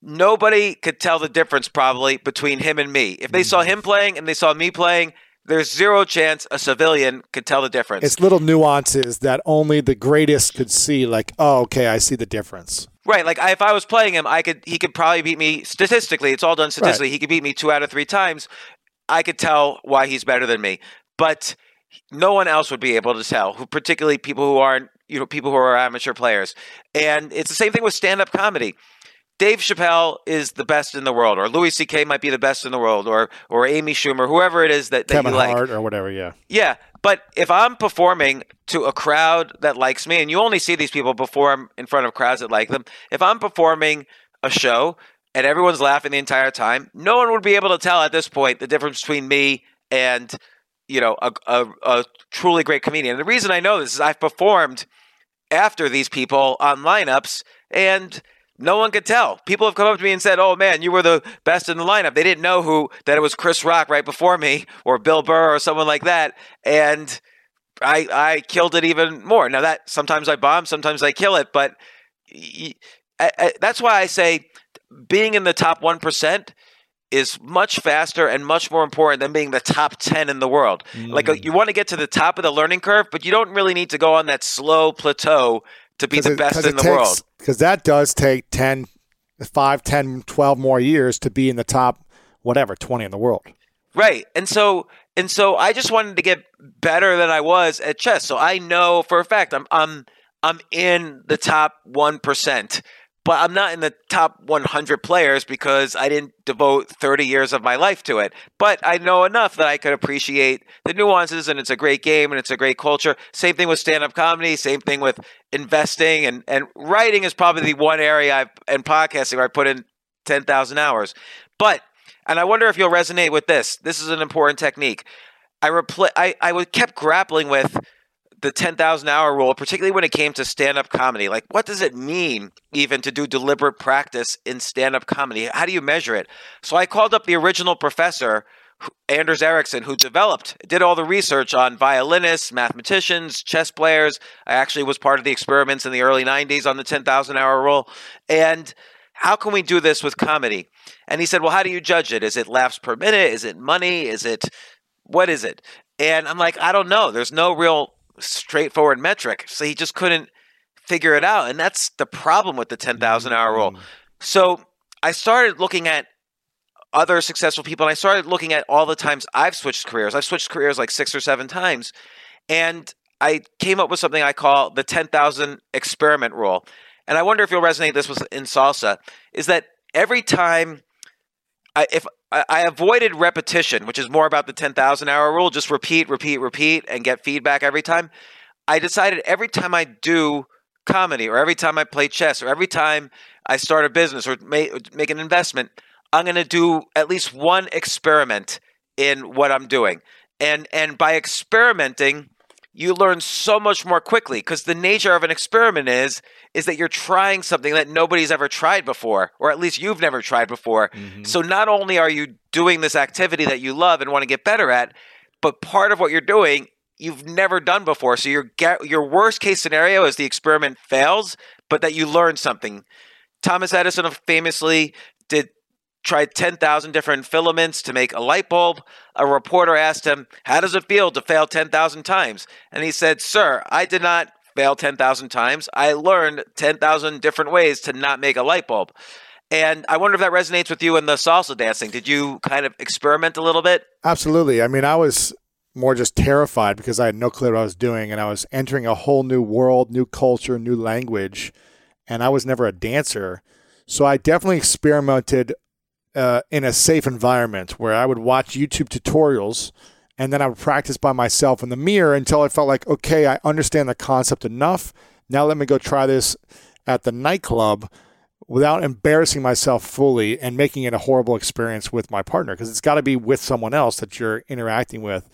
Nobody could tell the difference probably between him and me. If they saw him mm. playing and they saw me playing, there's zero chance a civilian could tell the difference. It's little nuances that only the greatest could see. Like, oh, okay, I see the difference. Right, like I, if I was playing him, I could he could probably beat me statistically. It's all done statistically. He could beat me two out of three times. I could tell why he's better than me, but no one else would be able to tell. Who, particularly people who aren't, you know, people who are amateur players. And it's the same thing with stand-up comedy. Dave Chappelle is the best in the world, or Louis C.K. might be the best in the world, or or Amy Schumer, whoever it is that, that Kevin you like. Hart or whatever. Yeah. Yeah, but if I'm performing to a crowd that likes me, and you only see these people perform in front of crowds that like them, if I'm performing a show and everyone's laughing the entire time, no one would be able to tell at this point the difference between me and you know a, a, a truly great comedian. And the reason I know this is I've performed after these people on lineups and no one could tell. People have come up to me and said, "Oh man, you were the best in the lineup." They didn't know who that it was Chris Rock right before me or Bill Burr or someone like that, and I I killed it even more. Now that sometimes I bomb, sometimes I kill it, but that's why I say being in the top one percent is much faster and much more important than being the top 10 in the world. Like uh, you want to get to the top of the learning curve, but you don't really need to go on that slow plateau to be the best in the world. Because that does take 10, 5, 10, 12 more years to be in the top, whatever, 20 in the world. Right. And so and so I just wanted to get better than I was at chess. So I know for a fact I'm I'm I'm in the top 1%, but I'm not in the top 100 players because I didn't devote 30 years of my life to it. But I know enough that I could appreciate the nuances and it's a great game and it's a great culture. Same thing with stand-up comedy, same thing with investing and and writing is probably the one area I've and podcasting where I put in 10,000 hours. But and I wonder if you'll resonate with this. This is an important technique. I repl- I I kept grappling with the 10,000 hour rule, particularly when it came to stand up comedy. Like, what does it mean even to do deliberate practice in stand up comedy? How do you measure it? So I called up the original professor, Anders Ericsson, who developed, did all the research on violinists, mathematicians, chess players. I actually was part of the experiments in the early 90s on the 10,000 hour rule. And how can we do this with comedy? And he said, Well, how do you judge it? Is it laughs per minute? Is it money? Is it what is it? And I'm like, I don't know. There's no real straightforward metric. So he just couldn't figure it out. And that's the problem with the 10,000 hour rule. Mm. So I started looking at other successful people and I started looking at all the times I've switched careers. I've switched careers like six or seven times. And I came up with something I call the 10,000 experiment rule. And I wonder if you'll resonate this with in salsa is that every time I if I, avoided repetition, which is more about the 10,000 hour rule, just repeat, repeat, repeat and get feedback every time. I decided every time I do comedy or every time I play chess or every time I start a business or make, make an investment, I'm going to do at least one experiment in what I'm doing. And and by experimenting, you learn so much more quickly because the nature of an experiment is is that you're trying something that nobody's ever tried before or at least you've never tried before. Mm-hmm. so not only are you doing this activity that you love and want to get better at but part of what you're doing you've never done before. So your your worst case scenario is the experiment fails but that you learn something. Thomas edison famously did tried 10,000 different filaments to make a light bulb. A reporter asked him, How does it feel to fail 10,000 times? And he said, Sir, I did not fail 10,000 times. I learned 10,000 different ways to not make a light bulb. And I wonder if that resonates with you in the salsa dancing. Did you kind of experiment a little bit? Absolutely. I mean, I was more just terrified because I had no clue what I was doing and I was entering a whole new world, new culture, new language, and I was never a dancer. So I definitely experimented uh, in a safe environment where I would watch YouTube tutorials and then I would practice by myself in the mirror until I felt like, okay, I understand the concept enough. Now let me go try this at the nightclub without embarrassing myself fully and making it a horrible experience with my partner because it's got to be with someone else that you're interacting with.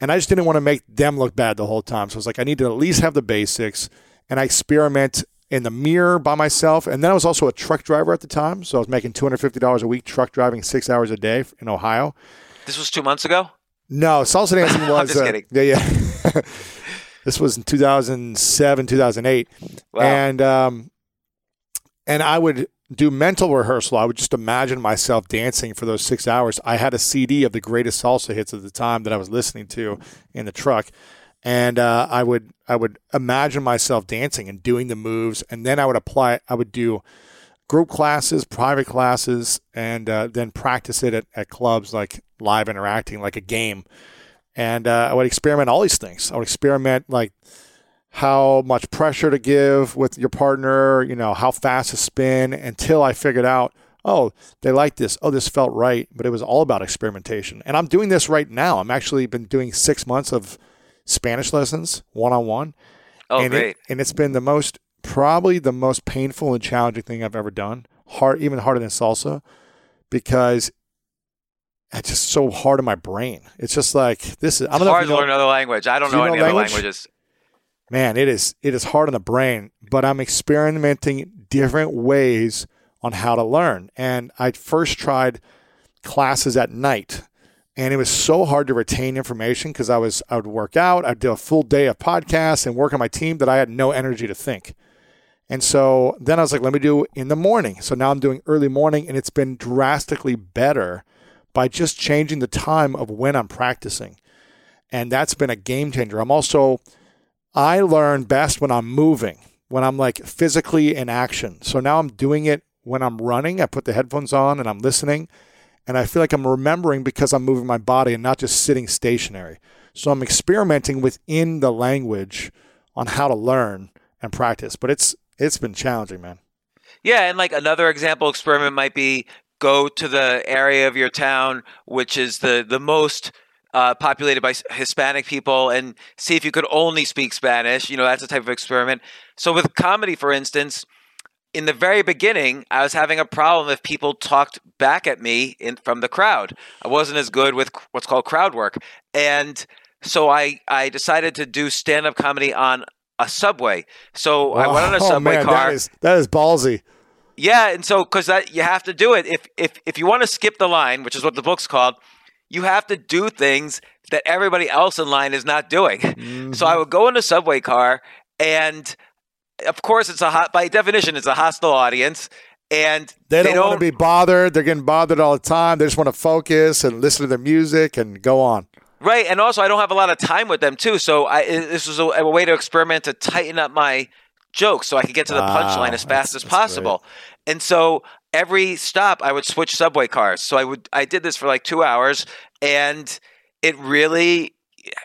And I just didn't want to make them look bad the whole time. So I was like, I need to at least have the basics and I experiment in the mirror by myself. And then I was also a truck driver at the time. So I was making $250 a week truck driving six hours a day in Ohio. This was two months ago? No, salsa dancing was. uh, yeah, yeah. this was in 2007, 2008. Wow. And, um, and I would do mental rehearsal. I would just imagine myself dancing for those six hours. I had a CD of the greatest salsa hits at the time that I was listening to in the truck and uh, I would I would imagine myself dancing and doing the moves, and then I would apply. I would do group classes, private classes, and uh, then practice it at, at clubs like live interacting, like a game. And uh, I would experiment all these things. I would experiment like how much pressure to give with your partner, you know, how fast to spin until I figured out, oh, they like this. Oh, this felt right. But it was all about experimentation. And I'm doing this right now. I'm actually been doing six months of Spanish lessons one on one. Oh, and great! It, and it's been the most, probably the most painful and challenging thing I've ever done. Hard, even harder than salsa, because it's just so hard on my brain. It's just like this is. I don't know hard to learn another language. I don't know, know any language? other languages. Man, it is it is hard on the brain, but I'm experimenting different ways on how to learn. And I first tried classes at night and it was so hard to retain information because I was I would work out, I'd do a full day of podcasts and work on my team that I had no energy to think. And so then I was like, let me do in the morning. So now I'm doing early morning, and it's been drastically better by just changing the time of when I'm practicing. And that's been a game changer. I'm also, I learn best when I'm moving, when I'm like physically in action. So now I'm doing it when I'm running. I put the headphones on and I'm listening and I feel like I'm remembering because I'm moving my body and not just sitting stationary. So I'm experimenting within the language on how to learn and practice. But it's it's been challenging, man. Yeah, and like another example experiment might be go to the area of your town which is the the most uh, populated by Hispanic people and see if you could only speak Spanish. You know, that's a type of experiment. So with comedy, for instance, in the very beginning, I was having a problem if people talked back at me in, from the crowd. I wasn't as good with what's called crowd work. And so I, I decided to do stand up comedy on a subway. So I went on a oh, subway man, car. That is, that is ballsy. Yeah, and so because that you have to do it. If if if you want to skip the line, which is what the book's called, you have to do things that everybody else in line is not doing. Mm-hmm. So I would go in a subway car and of course, it's a hot by definition, it's a hostile audience, and they don't, they don't want to be bothered. They're getting bothered all the time. They just want to focus and listen to their music and go on. Right, and also I don't have a lot of time with them too, so I, this was a, a way to experiment to tighten up my jokes so I could get to the punchline ah, as fast as possible. Great. And so every stop I would switch subway cars. So I would I did this for like 2 hours and it really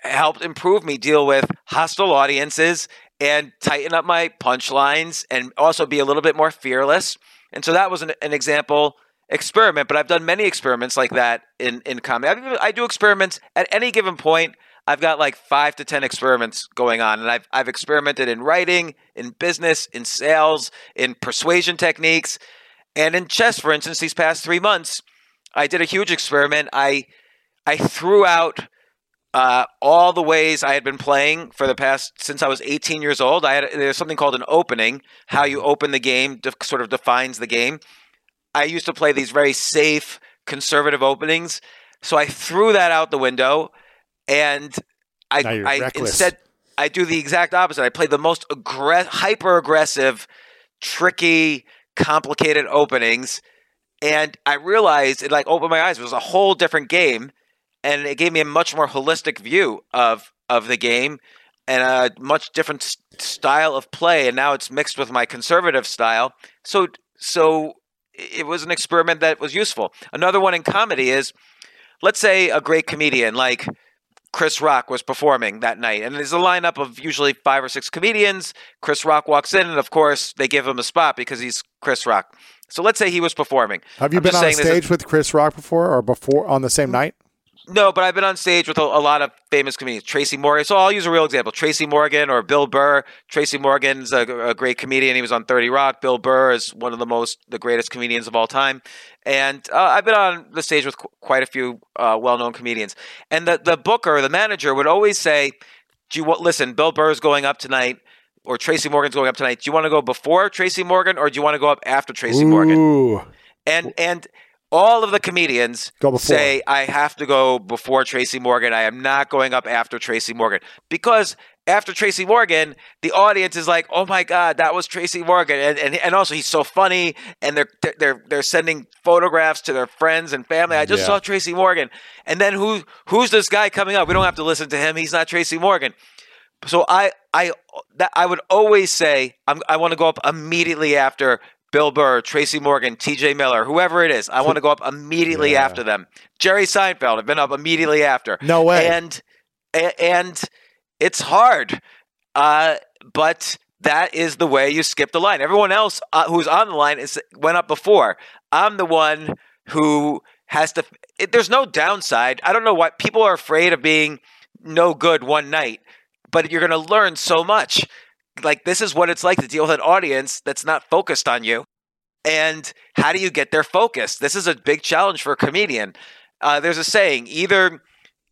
helped improve me deal with hostile audiences and tighten up my punchlines and also be a little bit more fearless. And so that was an, an example experiment, but I've done many experiments like that in, in comedy. I, I do experiments at any given point. I've got like five to 10 experiments going on, and I've, I've experimented in writing, in business, in sales, in persuasion techniques, and in chess, for instance, these past three months. I did a huge experiment. I I threw out uh, all the ways I had been playing for the past since I was 18 years old. I had there's something called an opening. How you open the game de- sort of defines the game. I used to play these very safe, conservative openings, so I threw that out the window, and I, I instead I do the exact opposite. I play the most aggress- hyper aggressive, tricky, complicated openings, and I realized it like opened my eyes. It was a whole different game, and it gave me a much more holistic view of of the game and a much different s- style of play. And now it's mixed with my conservative style. So so it was an experiment that was useful. Another one in comedy is, let's say a great comedian like Chris Rock was performing that night, and there's a lineup of usually five or six comedians. Chris Rock walks in, and of course they give him a spot because he's Chris Rock. So let's say he was performing. Have you I'm been on saying this is- stage with Chris Rock before or before on the same mm-hmm. night? No, but I've been on stage with a, a lot of famous comedians. Tracy Morgan. So I'll use a real example. Tracy Morgan or Bill Burr. Tracy Morgan's a, a great comedian. He was on 30 Rock. Bill Burr is one of the most, the greatest comedians of all time. And uh, I've been on the stage with qu- quite a few uh, well-known comedians. And the, the booker, the manager would always say, do you want, listen, Bill Burr's going up tonight or Tracy Morgan's going up tonight. Do you want to go before Tracy Morgan or do you want to go up after Tracy Morgan? Ooh. And and all of the comedians say I have to go before Tracy Morgan. I am not going up after Tracy Morgan because after Tracy Morgan, the audience is like, "Oh my God, that was Tracy Morgan!" And and, and also he's so funny, and they're they're they're sending photographs to their friends and family. I just Yeah. saw Tracy Morgan, and then who who's this guy coming up? We don't have to listen to him. He's not Tracy Morgan. So I I that I would always say I'm, I want to go up immediately after Bill Burr, Tracy Morgan, T.J. Miller, whoever it is. I want to go up immediately Yeah. after them. Jerry Seinfeld, I've been up immediately after. No way. And and it's hard, uh, but that is the way you skip the line. Everyone else uh, who's on the line is went up before. I'm the one who has to. It, there's no downside. I don't know why people are afraid of being no good one night, but you're going to learn so much. Like this is what it's like to deal with an audience that's not focused on you. And how do you get their focus? This is a big challenge for a comedian. Uh, there's a saying: either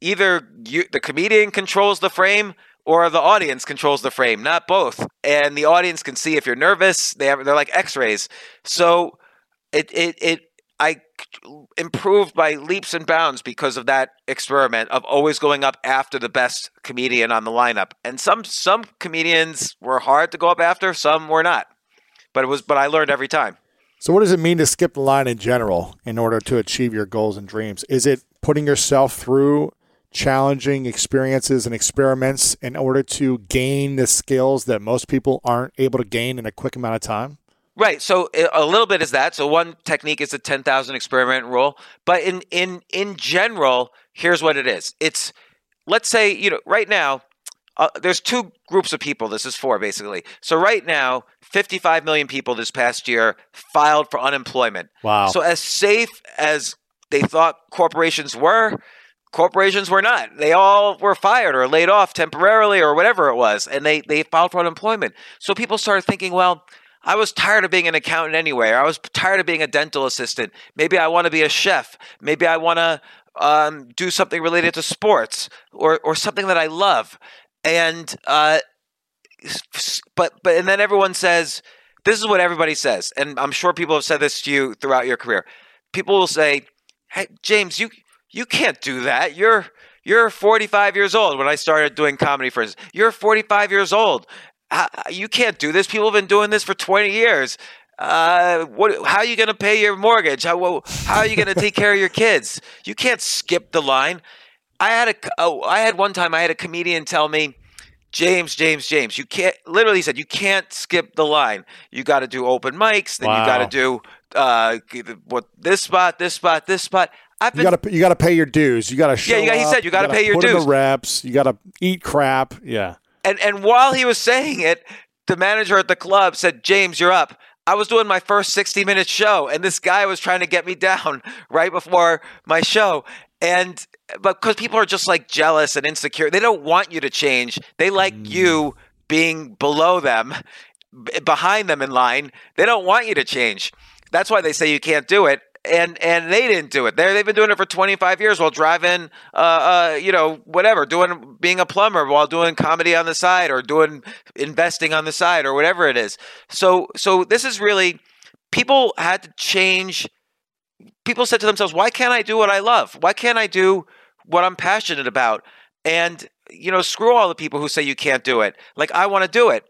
either you, the comedian controls the frame or the audience controls the frame, not both. And the audience can see if you're nervous. They have, they're like X-rays. So it it it I improved by leaps and bounds because of that experiment of always going up after the best comedian on the lineup. And some some comedians were hard to go up after, some were not. But it was but I learned every time. So, what does it mean to skip the line in general in order to achieve your goals and dreams? Is it putting yourself through challenging experiences and experiments in order to gain the skills that most people aren't able to gain in a quick amount of time? Right. So a little bit is that. So one technique is the 10,000 experiment rule, but in in in general, here's what it is. It's let's say, you know, right now uh, there's two groups of people. This is four basically. So right now, 55 million people this past year filed for unemployment. Wow. So as safe as they thought corporations were, corporations were not. They all were fired or laid off temporarily or whatever it was, and they they filed for unemployment. So people started thinking, well, I was tired of being an accountant anyway. I was tired of being a dental assistant. Maybe I want to be a chef. Maybe I want to um, do something related to sports or or something that I love. And uh, but but and then everyone says this is what everybody says, and I'm sure people have said this to you throughout your career. People will say, "Hey, James, you you can't do that. You're you're 45 years old." When I started doing comedy, for instance, you're 45 years old. How, you can't do this. People have been doing this for 20 years. Uh, what? How are you going to pay your mortgage? How how are you going to take care of your kids? You can't skip the line. I had a oh, I had one time I had a comedian tell me, James, James, James, you can't literally said you can't skip the line. You got to do open mics, then you got to do uh what this spot, this spot, this spot. I've You been got to you got to pay your dues. You got to show Yeah, you got- he said you gotta pay your put in dues. the reps. You got to eat crap. Yeah. And and while he was saying it, the manager at the club said, "James, you're up." I was doing my first 60 minute show, and this guy was trying to get me down right before my show. And but because people are just like jealous and insecure, they don't want you to change. They like mm. you being below them, b- behind them in line. They don't want you to change. That's why they say you can't do it. And and they didn't do it. They they've been doing it for 25 years while driving, uh, uh, you know, whatever, doing being a plumber while doing comedy on the side or doing investing on the side or whatever it is. So so this is really people had to change. People said to themselves, "Why can't I do what I love? Why can't I do what I'm passionate about?" And you know, screw all the people who say you can't do it. Like I want to do it.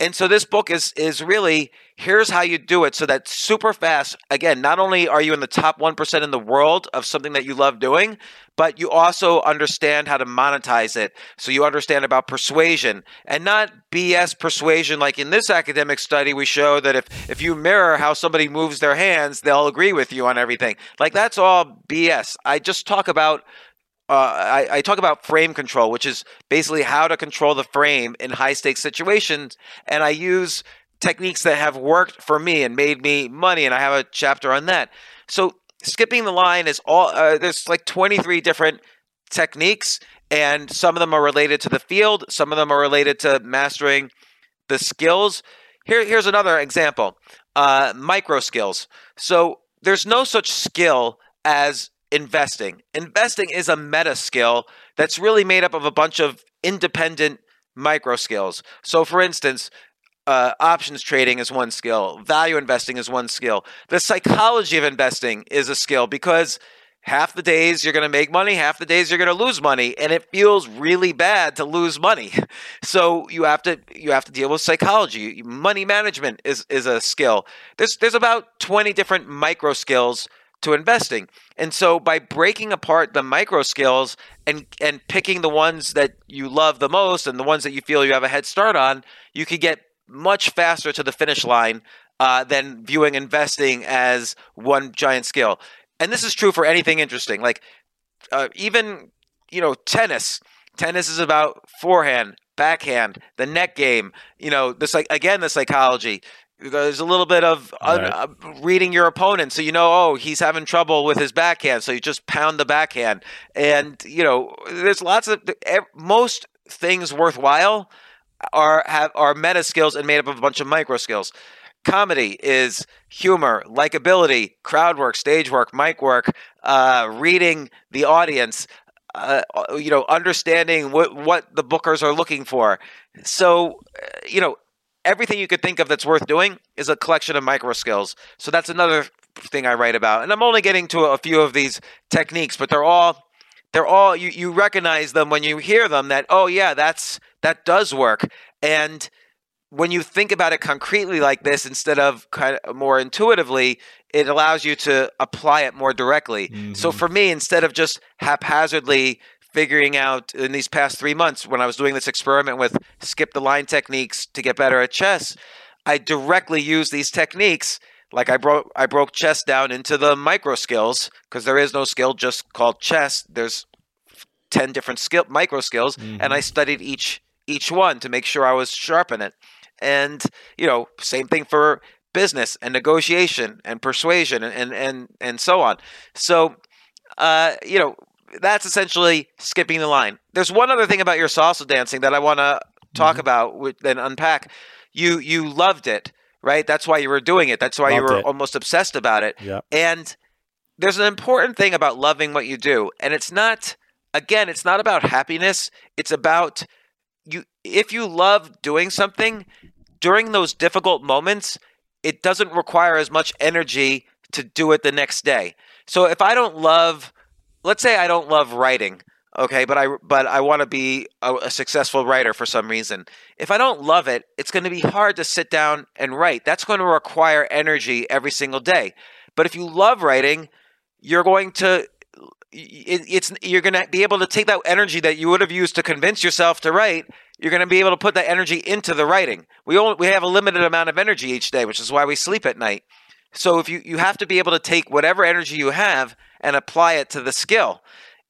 And so this book is is really here's how you do it so that super fast again, not only are you in the top 1% in the world of something that you love doing, but you also understand how to monetize it. So you understand about persuasion and not BS persuasion like in this academic study we show that if if you mirror how somebody moves their hands, they'll agree with you on everything. Like that's all BS. I just talk about uh, I, I, talk about frame control, which is basically how to control the frame in high stakes situations. And I use techniques that have worked for me and made me money. And I have a chapter on that. So skipping the line is all, uh, there's like 23 different techniques, and some of them are related to the field, some of them are related to mastering the skills. Here, here's another example uh, micro skills. So there's no such skill as investing. Investing is a meta skill that's really made up of a bunch of independent micro skills. So, for instance, uh, options trading is one skill, value investing is one skill. The psychology of investing is a skill because half the days you're going to make money, half the days you're going to lose money, and it feels really bad to lose money. So you have to you have to deal with psychology. Money management is is a skill. There's there's about 20 different micro skills to investing. And so by breaking apart the micro skills and and picking the ones that you love the most and the ones that you feel you have a head start on, you could get much faster to the finish line uh, than viewing investing as one giant skill. And this is true for anything interesting, like uh, even you know tennis. Tennis is about forehand, backhand, the net game. You know, this like again the psychology. There's a little bit of right. uh, reading your opponent, so you know, oh, he's having trouble with his backhand, so you just pound the backhand. And you know, there's lots of most things worthwhile are have are meta skills and made up of a bunch of micro skills. Comedy is humor, likability, crowd work, stage work, mic work, uh, reading the audience, uh, you know, understanding what what the bookers are looking for. So, uh, you know, everything you could think of that's worth doing is a collection of micro skills. So that's another thing I write about. And I'm only getting to a few of these techniques, but they're all they're all you, you recognize them when you hear them that oh yeah, that's that does work. And when you think about it concretely like this instead of kind of more intuitively, it allows you to apply it more directly. Mm-hmm. So for me, instead of just haphazardly figuring out in these past three months when I was doing this experiment with skip the line techniques to get better at chess, I directly use these techniques. Like I broke I broke chess down into the micro skills because there is no skill just called chess. There's ten different skill micro skills, mm-hmm. and I studied each each one to make sure I was sharp in it. And you know, same thing for business and negotiation and persuasion and and and, and so on. So uh, you know, that's essentially skipping the line. There's one other thing about your salsa dancing that I want to talk mm-hmm. about and unpack. You you loved it, right? That's why you were doing it. That's why loved you were it. almost obsessed about it. Yeah. And there's an important thing about loving what you do, and it's not again, it's not about happiness. It's about you if you love doing something during those difficult moments, it doesn't require as much energy to do it the next day. So if I don't love let's say I don't love writing, okay, but I but I want to be a, a, successful writer for some reason. If I don't love it, it's going to be hard to sit down and write. That's going to require energy every single day. But if you love writing, you're going to it, it's you're going to be able to take that energy that you would have used to convince yourself to write. You're going to be able to put that energy into the writing. We only we have a limited amount of energy each day, which is why we sleep at night. So if you you have to be able to take whatever energy you have and apply it to the skill.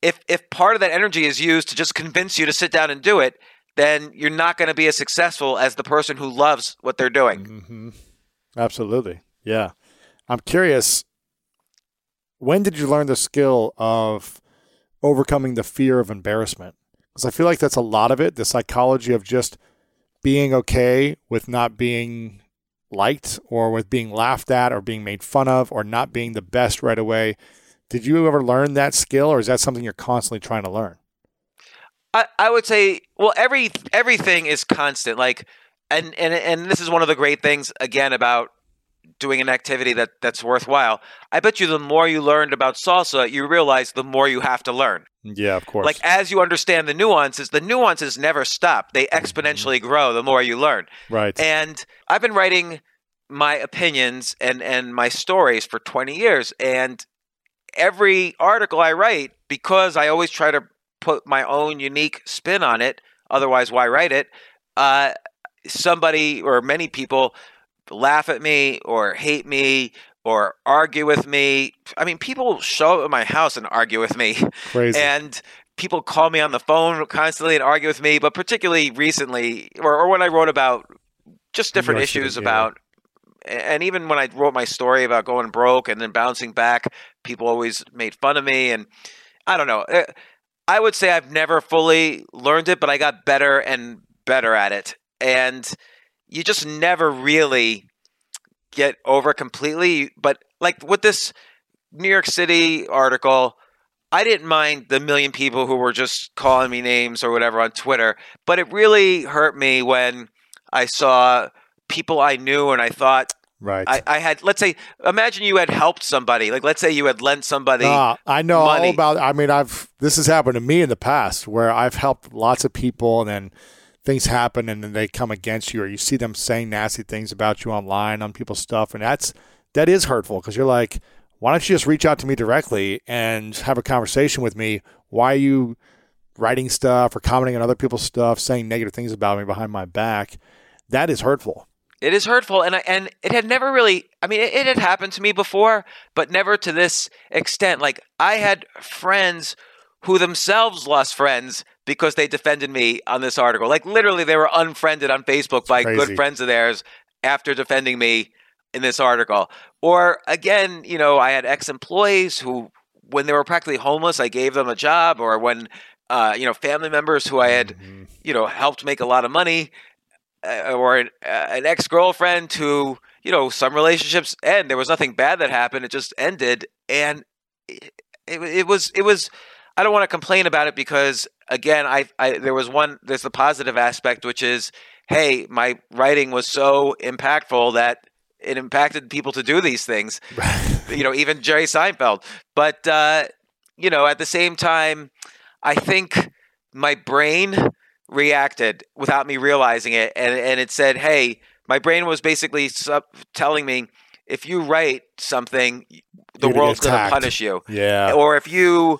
If if part of that energy is used to just convince you to sit down and do it, then you're not going to be as successful as the person who loves what they're doing. Mm-hmm. Absolutely. Yeah. I'm curious when did you learn the skill of overcoming the fear of embarrassment? Because I feel like that's a lot of it, the psychology of just being okay with not being liked or with being laughed at or being made fun of or not being the best right away. Did you ever learn that skill or is that something you're constantly trying to learn? I, I would say well every everything is constant like and and and this is one of the great things again about doing an activity that that's worthwhile. I bet you the more you learned about salsa, you realize the more you have to learn. Yeah, of course. Like as you understand the nuances, the nuances never stop. They exponentially grow the more you learn. Right. And I've been writing my opinions and and my stories for 20 years and every article I write because I always try to put my own unique spin on it, otherwise why write it? Uh, somebody or many people laugh at me or hate me or argue with me. I mean, people show up at my house and argue with me. Crazy. And people call me on the phone constantly and argue with me, but particularly recently, or, or when I wrote about just different issues yeah. about, and even when I wrote my story about going broke and then bouncing back, people always made fun of me. And I don't know. Eh, I would say I've never fully learned it, but I got better and better at it. And you just never really get over completely. But like with this New York City article, I didn't mind the million people who were just calling me names or whatever on Twitter, but it really hurt me when I saw people I knew and I thought, Right. I, I, had let's say imagine you had helped somebody. Like let's say you had lent somebody uh, I know money. all about I mean I've this has happened to me in the past where I've helped lots of people and then things happen and then they come against you or you see them saying nasty things about you online on people's stuff and that's that is hurtful because you're like why don't you just reach out to me directly and have a conversation with me? Why are you writing stuff or commenting on other people's stuff saying negative things about me behind my back? That is hurtful. It is hurtful and I, and it had never really i mean it, it had happened to me before but never to this extent. Like i had friends who themselves lost friends because they defended me on this article. Like literally, they were unfriended on Facebook by good friends of theirs after defending me in this article. Or again, you know, I had ex-employees who, when they were practically homeless, I gave them a job. Or when, uh, you know, family members who I had, mm-hmm. you know, helped make a lot of money. Uh, or an, uh, an ex-girlfriend who, you know, some relationships end. There was nothing bad that happened. It just ended, and it, it, it was it was I don't want to complain about it because again, I, I there was one there's the positive aspect which is hey, my writing was so impactful that it impacted people to do these things. you know, even Jerry Seinfeld. But uh, you know, at the same time, I think my brain reacted without me realizing it, and and it said, "Hey," my brain was basically telling me, if you write something, the You're world's going to punish you. Yeah. Or if you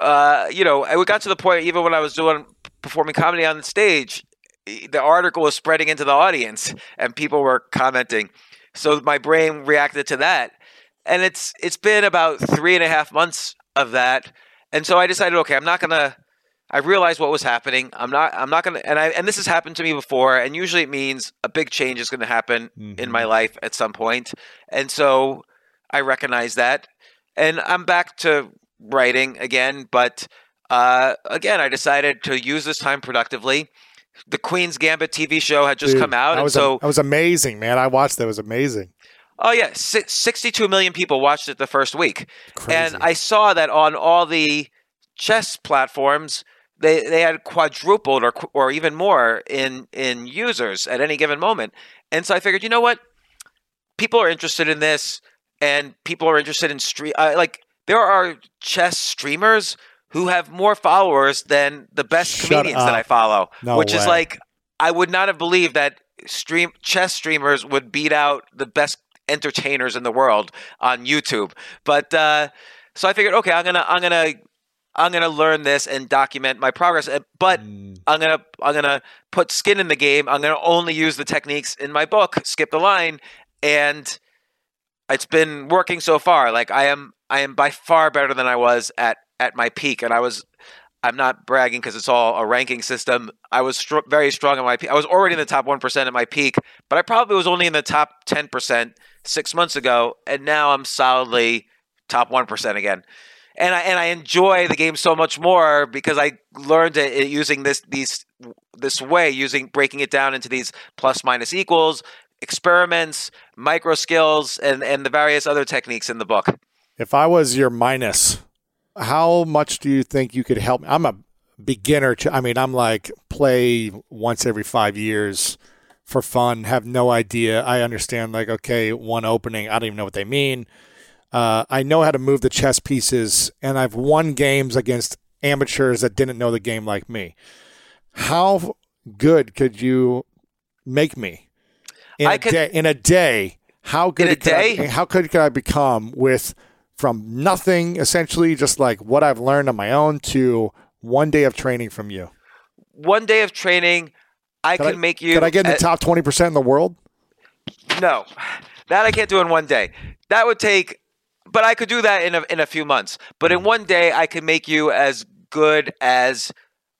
uh, you know, it got to the point even when I was doing performing comedy on the stage, the article was spreading into the audience and people were commenting. So my brain reacted to that, and it's it's been about three and a half months of that, and so I decided, okay, I'm not gonna. I realized what was happening. I'm not. I'm not gonna. And I and this has happened to me before. And usually it means a big change is going to happen mm-hmm. in my life at some point. And so I recognize that, and I'm back to writing again, but uh, again, I decided to use this time productively. The Queen's Gambit TV show had just Dude, come out, and so that was amazing, man. I watched that; it was amazing. Oh yeah, sixty-two million people watched it the first week, Crazy. and I saw that on all the chess platforms, they they had quadrupled or or even more in in users at any given moment. And so I figured, you know what, people are interested in this, and people are interested in stream. Uh, like there are chess streamers who have more followers than the best Shut comedians up. that I follow, no which way. is like I would not have believed that stream chess streamers would beat out the best entertainers in the world on YouTube. But uh, so I figured, okay, I'm gonna I'm gonna I'm gonna learn this and document my progress. But mm. I'm gonna I'm gonna put skin in the game. I'm gonna only use the techniques in my book, skip the line, and it's been working so far. Like I am I am by far better than I was at at my peak, and I was. I'm not bragging because it's all a ranking system. I was str- very strong at my peak. I was already in the top one percent at my peak, but I probably was only in the top ten percent six months ago, and now I'm solidly top one percent again. And I and I enjoy the game so much more because I learned it using this these this way, using breaking it down into these plus minus equals, experiments, micro skills, and, and the various other techniques in the book. If I was your minus, how much do you think you could help? I'm a beginner. I mean, I'm like play once every five years for fun, have no idea. I understand, like, okay, one opening, I don't even know what they mean. Uh, I know how to move the chess pieces, and I've won games against amateurs that didn't know the game like me. How good could you make me in I a could- day? In a day, how good In a could I- day? how good could I become with from nothing, essentially, just like what I've learned on my own, to one day of training from you? One day of training, I Could could I- make you. Could I get in the a- top twenty percent in the world? No, that I can't do in one day. That would take, but I could do that in a, in a few months. But in mm-hmm. one day, I could make you as good as,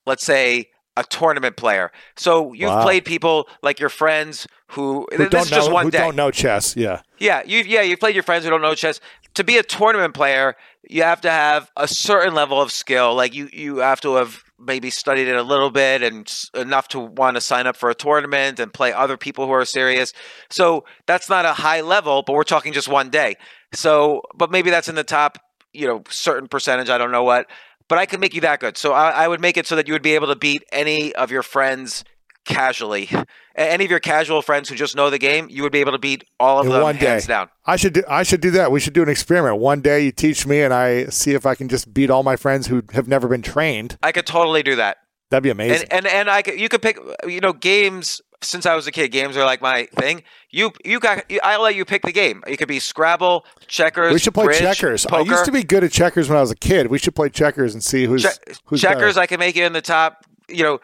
let's say, a tournament player. So you've Wow. played people like your friends who, Who this don't is just know? Who day. don't know chess? Yeah. Yeah, you yeah you played your friends who don't know chess. To be a tournament player, you have to have a certain level of skill. Like you you have to have maybe studied it a little bit and enough to want to sign up for a tournament and play other people who are serious. So that's not a high level, but we're talking just one day. So, but maybe that's in the top, you know, certain percentage. I don't know what, but I could make you that good. So I, I would make it so that you would be able to beat any of your friends casually. Any of your casual friends who just know the game, you would be able to beat all of In them one hands day. down. I should do, I should do that. We should do an experiment. One day you teach me, and I see if I can just beat all my friends who have never been trained. I could totally do that. That'd be amazing. And and and I could, you could pick you know games since I was a kid games are like my thing. You you got I'll let you pick the game. It could be Scrabble, checkers, we should play bridge, checkers. I used to be good at checkers when I was a kid. We should play checkers and see who's Che- who's checkers. better. I can make you in the top. You know,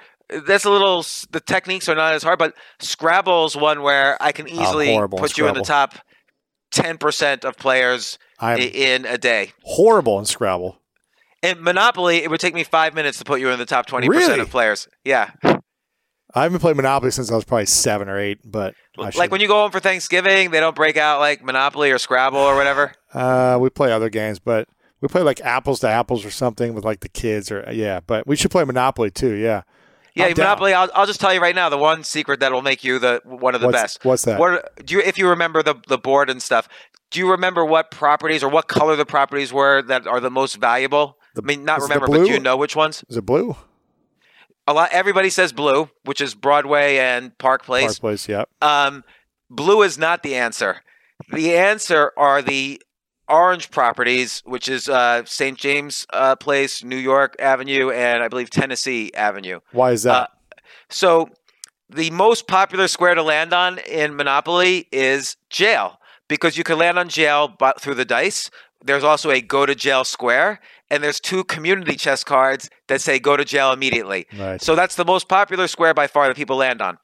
that's a little. The techniques are not as hard, but Scrabble's one where I can easily put you in the top ten percent of players I'm in a day. horrible in Scrabble. In Monopoly, it would take me five minutes to put you in the top twenty percent Really? of players. Yeah, I haven't played Monopoly since I was probably seven or eight. But like when you go home for Thanksgiving, they don't break out like Monopoly or Scrabble or whatever. uh, we play other games, but we play like apples to apples or something with like the kids or yeah. But we should play Monopoly too. Yeah. Yeah, I'm down. Monopoly. I'll, I'll just tell you right now the one secret that will make you the one of the What's- best. what's that? What do you if you remember the the board and stuff? Do you remember what properties or what color the properties were that are the most valuable? I mean, not the remember, but do you know which ones? Is it blue? A lot. Everybody says blue, which is Broadway and Park Place. Park Place. Yeah. Um, blue is not the answer. The answer are the orange properties, which is uh, St. James uh, Place, New York Avenue, and I believe Tennessee Avenue. Why is that? Uh, So the most popular square to land on in Monopoly is jail because you can land on jail but through the dice. There's also a go to jail square, and there's two community chest cards that say go to jail immediately. right. So that's the most popular square by far that people land on.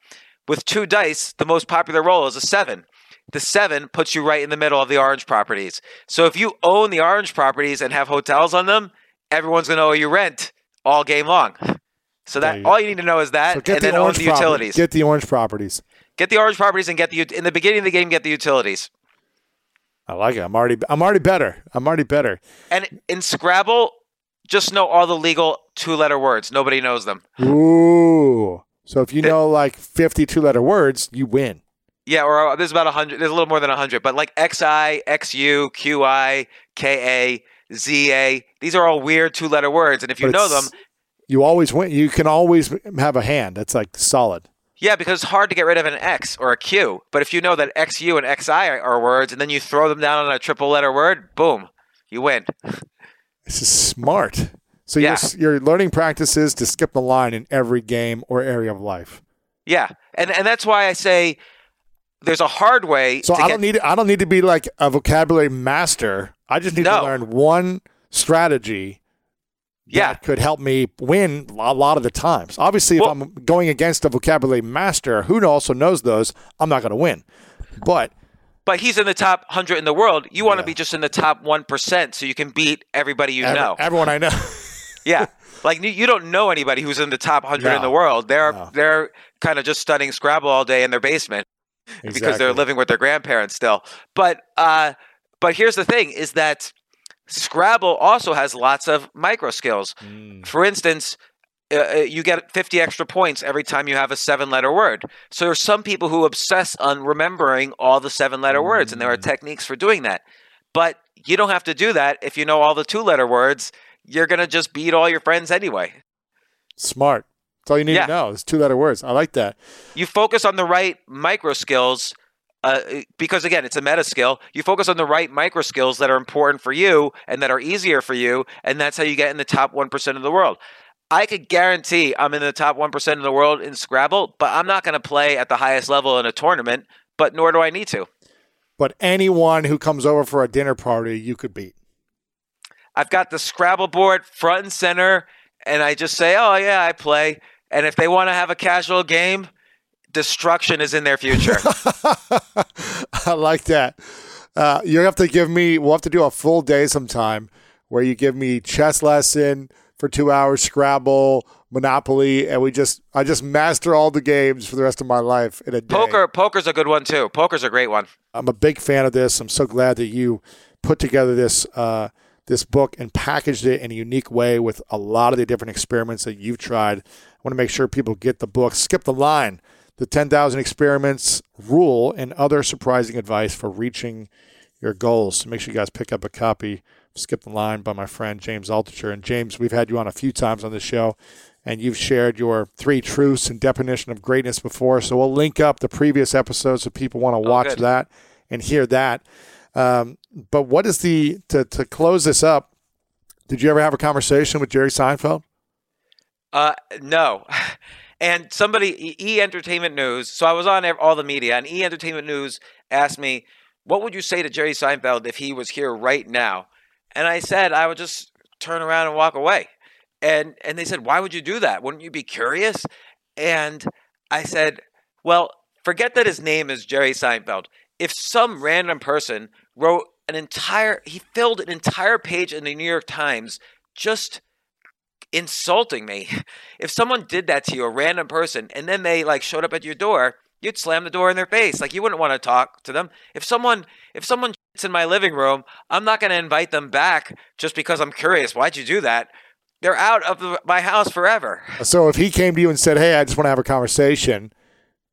With two dice, the most popular roll is a seven. The seven puts you right in the middle of the orange properties. So if you own the orange properties and have hotels on them, everyone's going to owe you rent all game long. So that you- all you need to know is that, So and the then own orange the property- utilities. Get the orange properties. Get the orange properties and get the in the beginning of the game. Get the utilities. I like it. I'm already. I'm already better. I'm already better. And in Scrabble, just know all the legal two-letter words. Nobody knows them. Ooh. So if you know like 52 letter words, you win. Yeah, or uh, there's about a hundred. There's a little more than a hundred, but like XI, XU, QI, KA, ZA. These are all weird two-letter words, and if you But know them, You always win. You can always have a hand. That's like solid. Yeah, because it's hard to get rid of an X or a Q. But if you know that XU and XI are, are words, and then you throw them down on a triple-letter word, boom, you win. This is smart. So Yeah. your your learning practices to skip the line in every game or area of life. Yeah, and and that's why I say there's a hard way. So I get, don't need I don't need to be like a vocabulary master. I just need to learn one strategy Yeah. that could help me win a lot of the times. Obviously, if Well- I'm going against a vocabulary master who also knows those, I'm not going to win. But But he's in the top hundred in the world. You want to Yeah. be just in the top one percent, so you can beat everybody you ev- know. everyone I know, Yeah. Like you- don't know anybody who's in the top hundred in the world. They're No. they're kind of just studying Scrabble all day in their basement because they're living with their grandparents still. But uh, but here's the thing: is that Scrabble also has lots of micro skills. Mm. For instance, uh, you get 50 extra points every time you have a seven letter word. So there's some people who obsess on remembering all the seven letter words, and there are Mm. techniques for doing that. But you don't have to do that if you know all the two letter words. You're going to just beat all your friends anyway. Smart. That's all you need Yeah. to know. It's two letter words. I like that. You focus on the right micro skills. Uh, because again, it's a meta skill. You focus on the right micro skills that are important for you and that are easier for you, and that's how you get in the top one percent of the world. I could guarantee I'm in the top 1% of the world in Scrabble, but I'm not going to play at the highest level in a tournament, but nor do I need to. But anyone who comes over for a dinner party, you could beat. I've got the Scrabble board front and center, and I just say, oh, yeah, I play. And if they want to have a casual game, destruction is in their future. I like that. Uh, you have to give me. We'll have to do a full day sometime where you give me chess lesson for two hours, Scrabble, Monopoly, and we just I just master all the games for the rest of my life in a day. Poker, poker's a good one too. Poker's a great one. I'm a big fan of this. I'm so glad that you put together this uh, this book and packaged it in a unique way with a lot of the different experiments that you've tried. I want to make sure people get the book. Skip the line. The 10,000 experiments rule and other surprising advice for reaching your goals. So make sure you guys pick up a copy. Skip the line by my friend James Altucher. And James, we've had you on a few times on the show, and you've shared your three truths and definition of greatness before. So we'll link up the previous episodes if people want to watch good. that and hear that. Um, but what is the to to close this up? Did you ever have a conversation with Jerry Seinfeld? Uh, no. And somebody, E- Entertainment News, so I was on all the media, and E Entertainment News asked me, What would you say to Jerry Seinfeld if he was here right now? And I said, I would just turn around and walk away. And, and they said, Why would you do that? Wouldn't you be curious? And I said, Well, forget that his name is Jerry Seinfeld. If some random person wrote an entire, he filled an entire page in the New York Times just insulting me. If someone did that to you, a random person, and then they like showed up at your door, you'd slam the door in their face. Like you wouldn't want to talk to them. If someone if someone shits in my living room, I'm not going to invite them back just because I'm curious. Why'd you do that? They're out of the, my house forever. Uh, so if he came to you and said, "Hey, I just want to have a conversation,"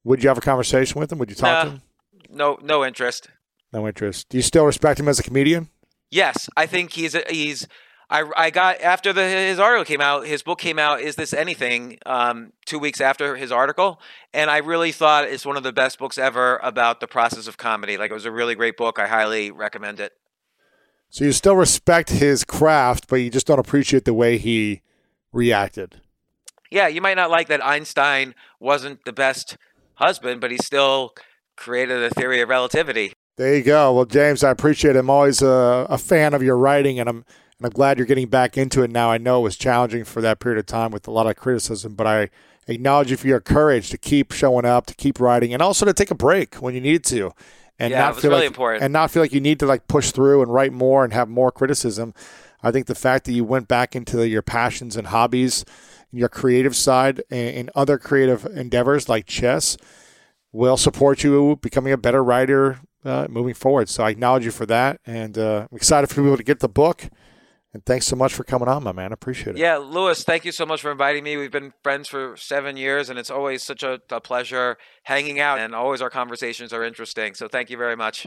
would you have a conversation with him? Would you talk to him? No no interest. No interest. Do you still respect him as a comedian? Yes, I think he's a, he's. I, I got after the his article came out. His book came out. Is this anything? Um, two weeks after his article, and I really thought it's one of the best books ever about the process of comedy. Like it was a really great book. I highly recommend it. So you still respect his craft, but you just don't appreciate the way he reacted. Yeah, you might not like that Einstein wasn't the best husband, but he still created a theory of relativity. There you go. Well, James, I appreciate it. I'm always a, a fan of your writing, and I'm and I'm glad you're getting back into it now. I know it was challenging for that period of time with a lot of criticism, but I acknowledge you for your courage to keep showing up, to keep writing, and also to take a break when you needed to, and Yeah, not it was feel really like important. and not feel like you need to like push through and write more and have more criticism. I think the fact that you went back into your passions and hobbies, your creative side, and, and other creative endeavors like chess will support you becoming a better writer uh, moving forward. So I acknowledge you for that, and uh, I'm excited for people to get the book. And thanks so much for coming on, my man. I appreciate it. Yeah, Lewis, thank you so much for inviting me. We've been friends for seven years, and it's always such a, a pleasure hanging out, and always our conversations are interesting. So thank you very much.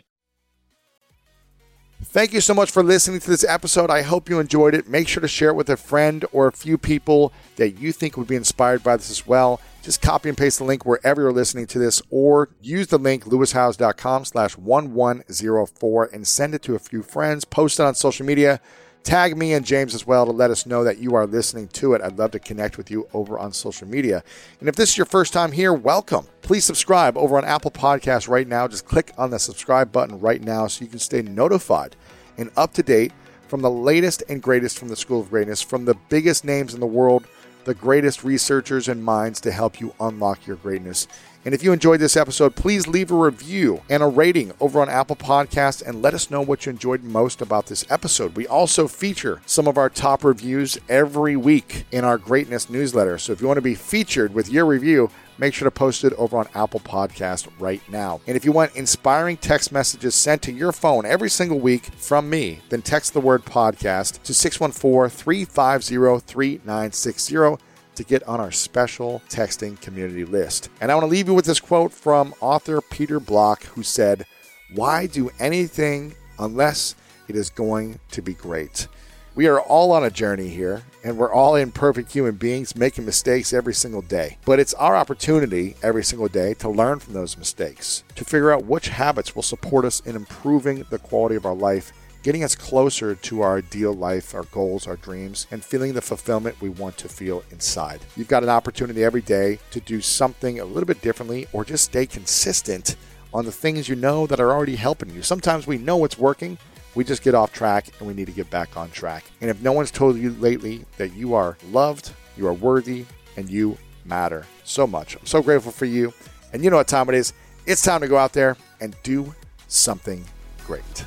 Thank you so much for listening to this episode. I hope you enjoyed it. Make sure to share it with a friend or a few people that you think would be inspired by this as well. Just copy and paste the link wherever you're listening to this, or use the link lewishowes.com slash 1104 and send it to a few friends. Post it on social media. Tag me and James as well to let us know that you are listening to it. I'd love to connect with you over on social media. And if this is your first time here, welcome. Please subscribe over on Apple Podcasts right now. Just click on the subscribe button right now so you can stay notified and up to date from the latest and greatest from the School of Greatness, from the biggest names in the world, the greatest researchers and minds to help you unlock your greatness. And if you enjoyed this episode, please leave a review and a rating over on Apple Podcasts and let us know what you enjoyed most about this episode. We also feature some of our top reviews every week in our greatness newsletter. So if you want to be featured with your review, make sure to post it over on Apple Podcast right now. And if you want inspiring text messages sent to your phone every single week from me, then text the word podcast to 614 350 3960. To get on our special texting community list. And I want to leave you with this quote from author Peter Block, who said, Why do anything unless it is going to be great? We are all on a journey here, and we're all imperfect human beings making mistakes every single day. But it's our opportunity every single day to learn from those mistakes, to figure out which habits will support us in improving the quality of our life, getting us closer to our ideal life, our goals, our dreams, and feeling the fulfillment we want to feel inside. You've got an opportunity every day to do something a little bit differently or just stay consistent on the things you know that are already helping you. Sometimes we know what's working we just get off track and we need to get back on track. And if no one's told you lately that you are loved, you are worthy, and you matter so much, I'm so grateful for you. And you know what time it is? It's time to go out there and do something great.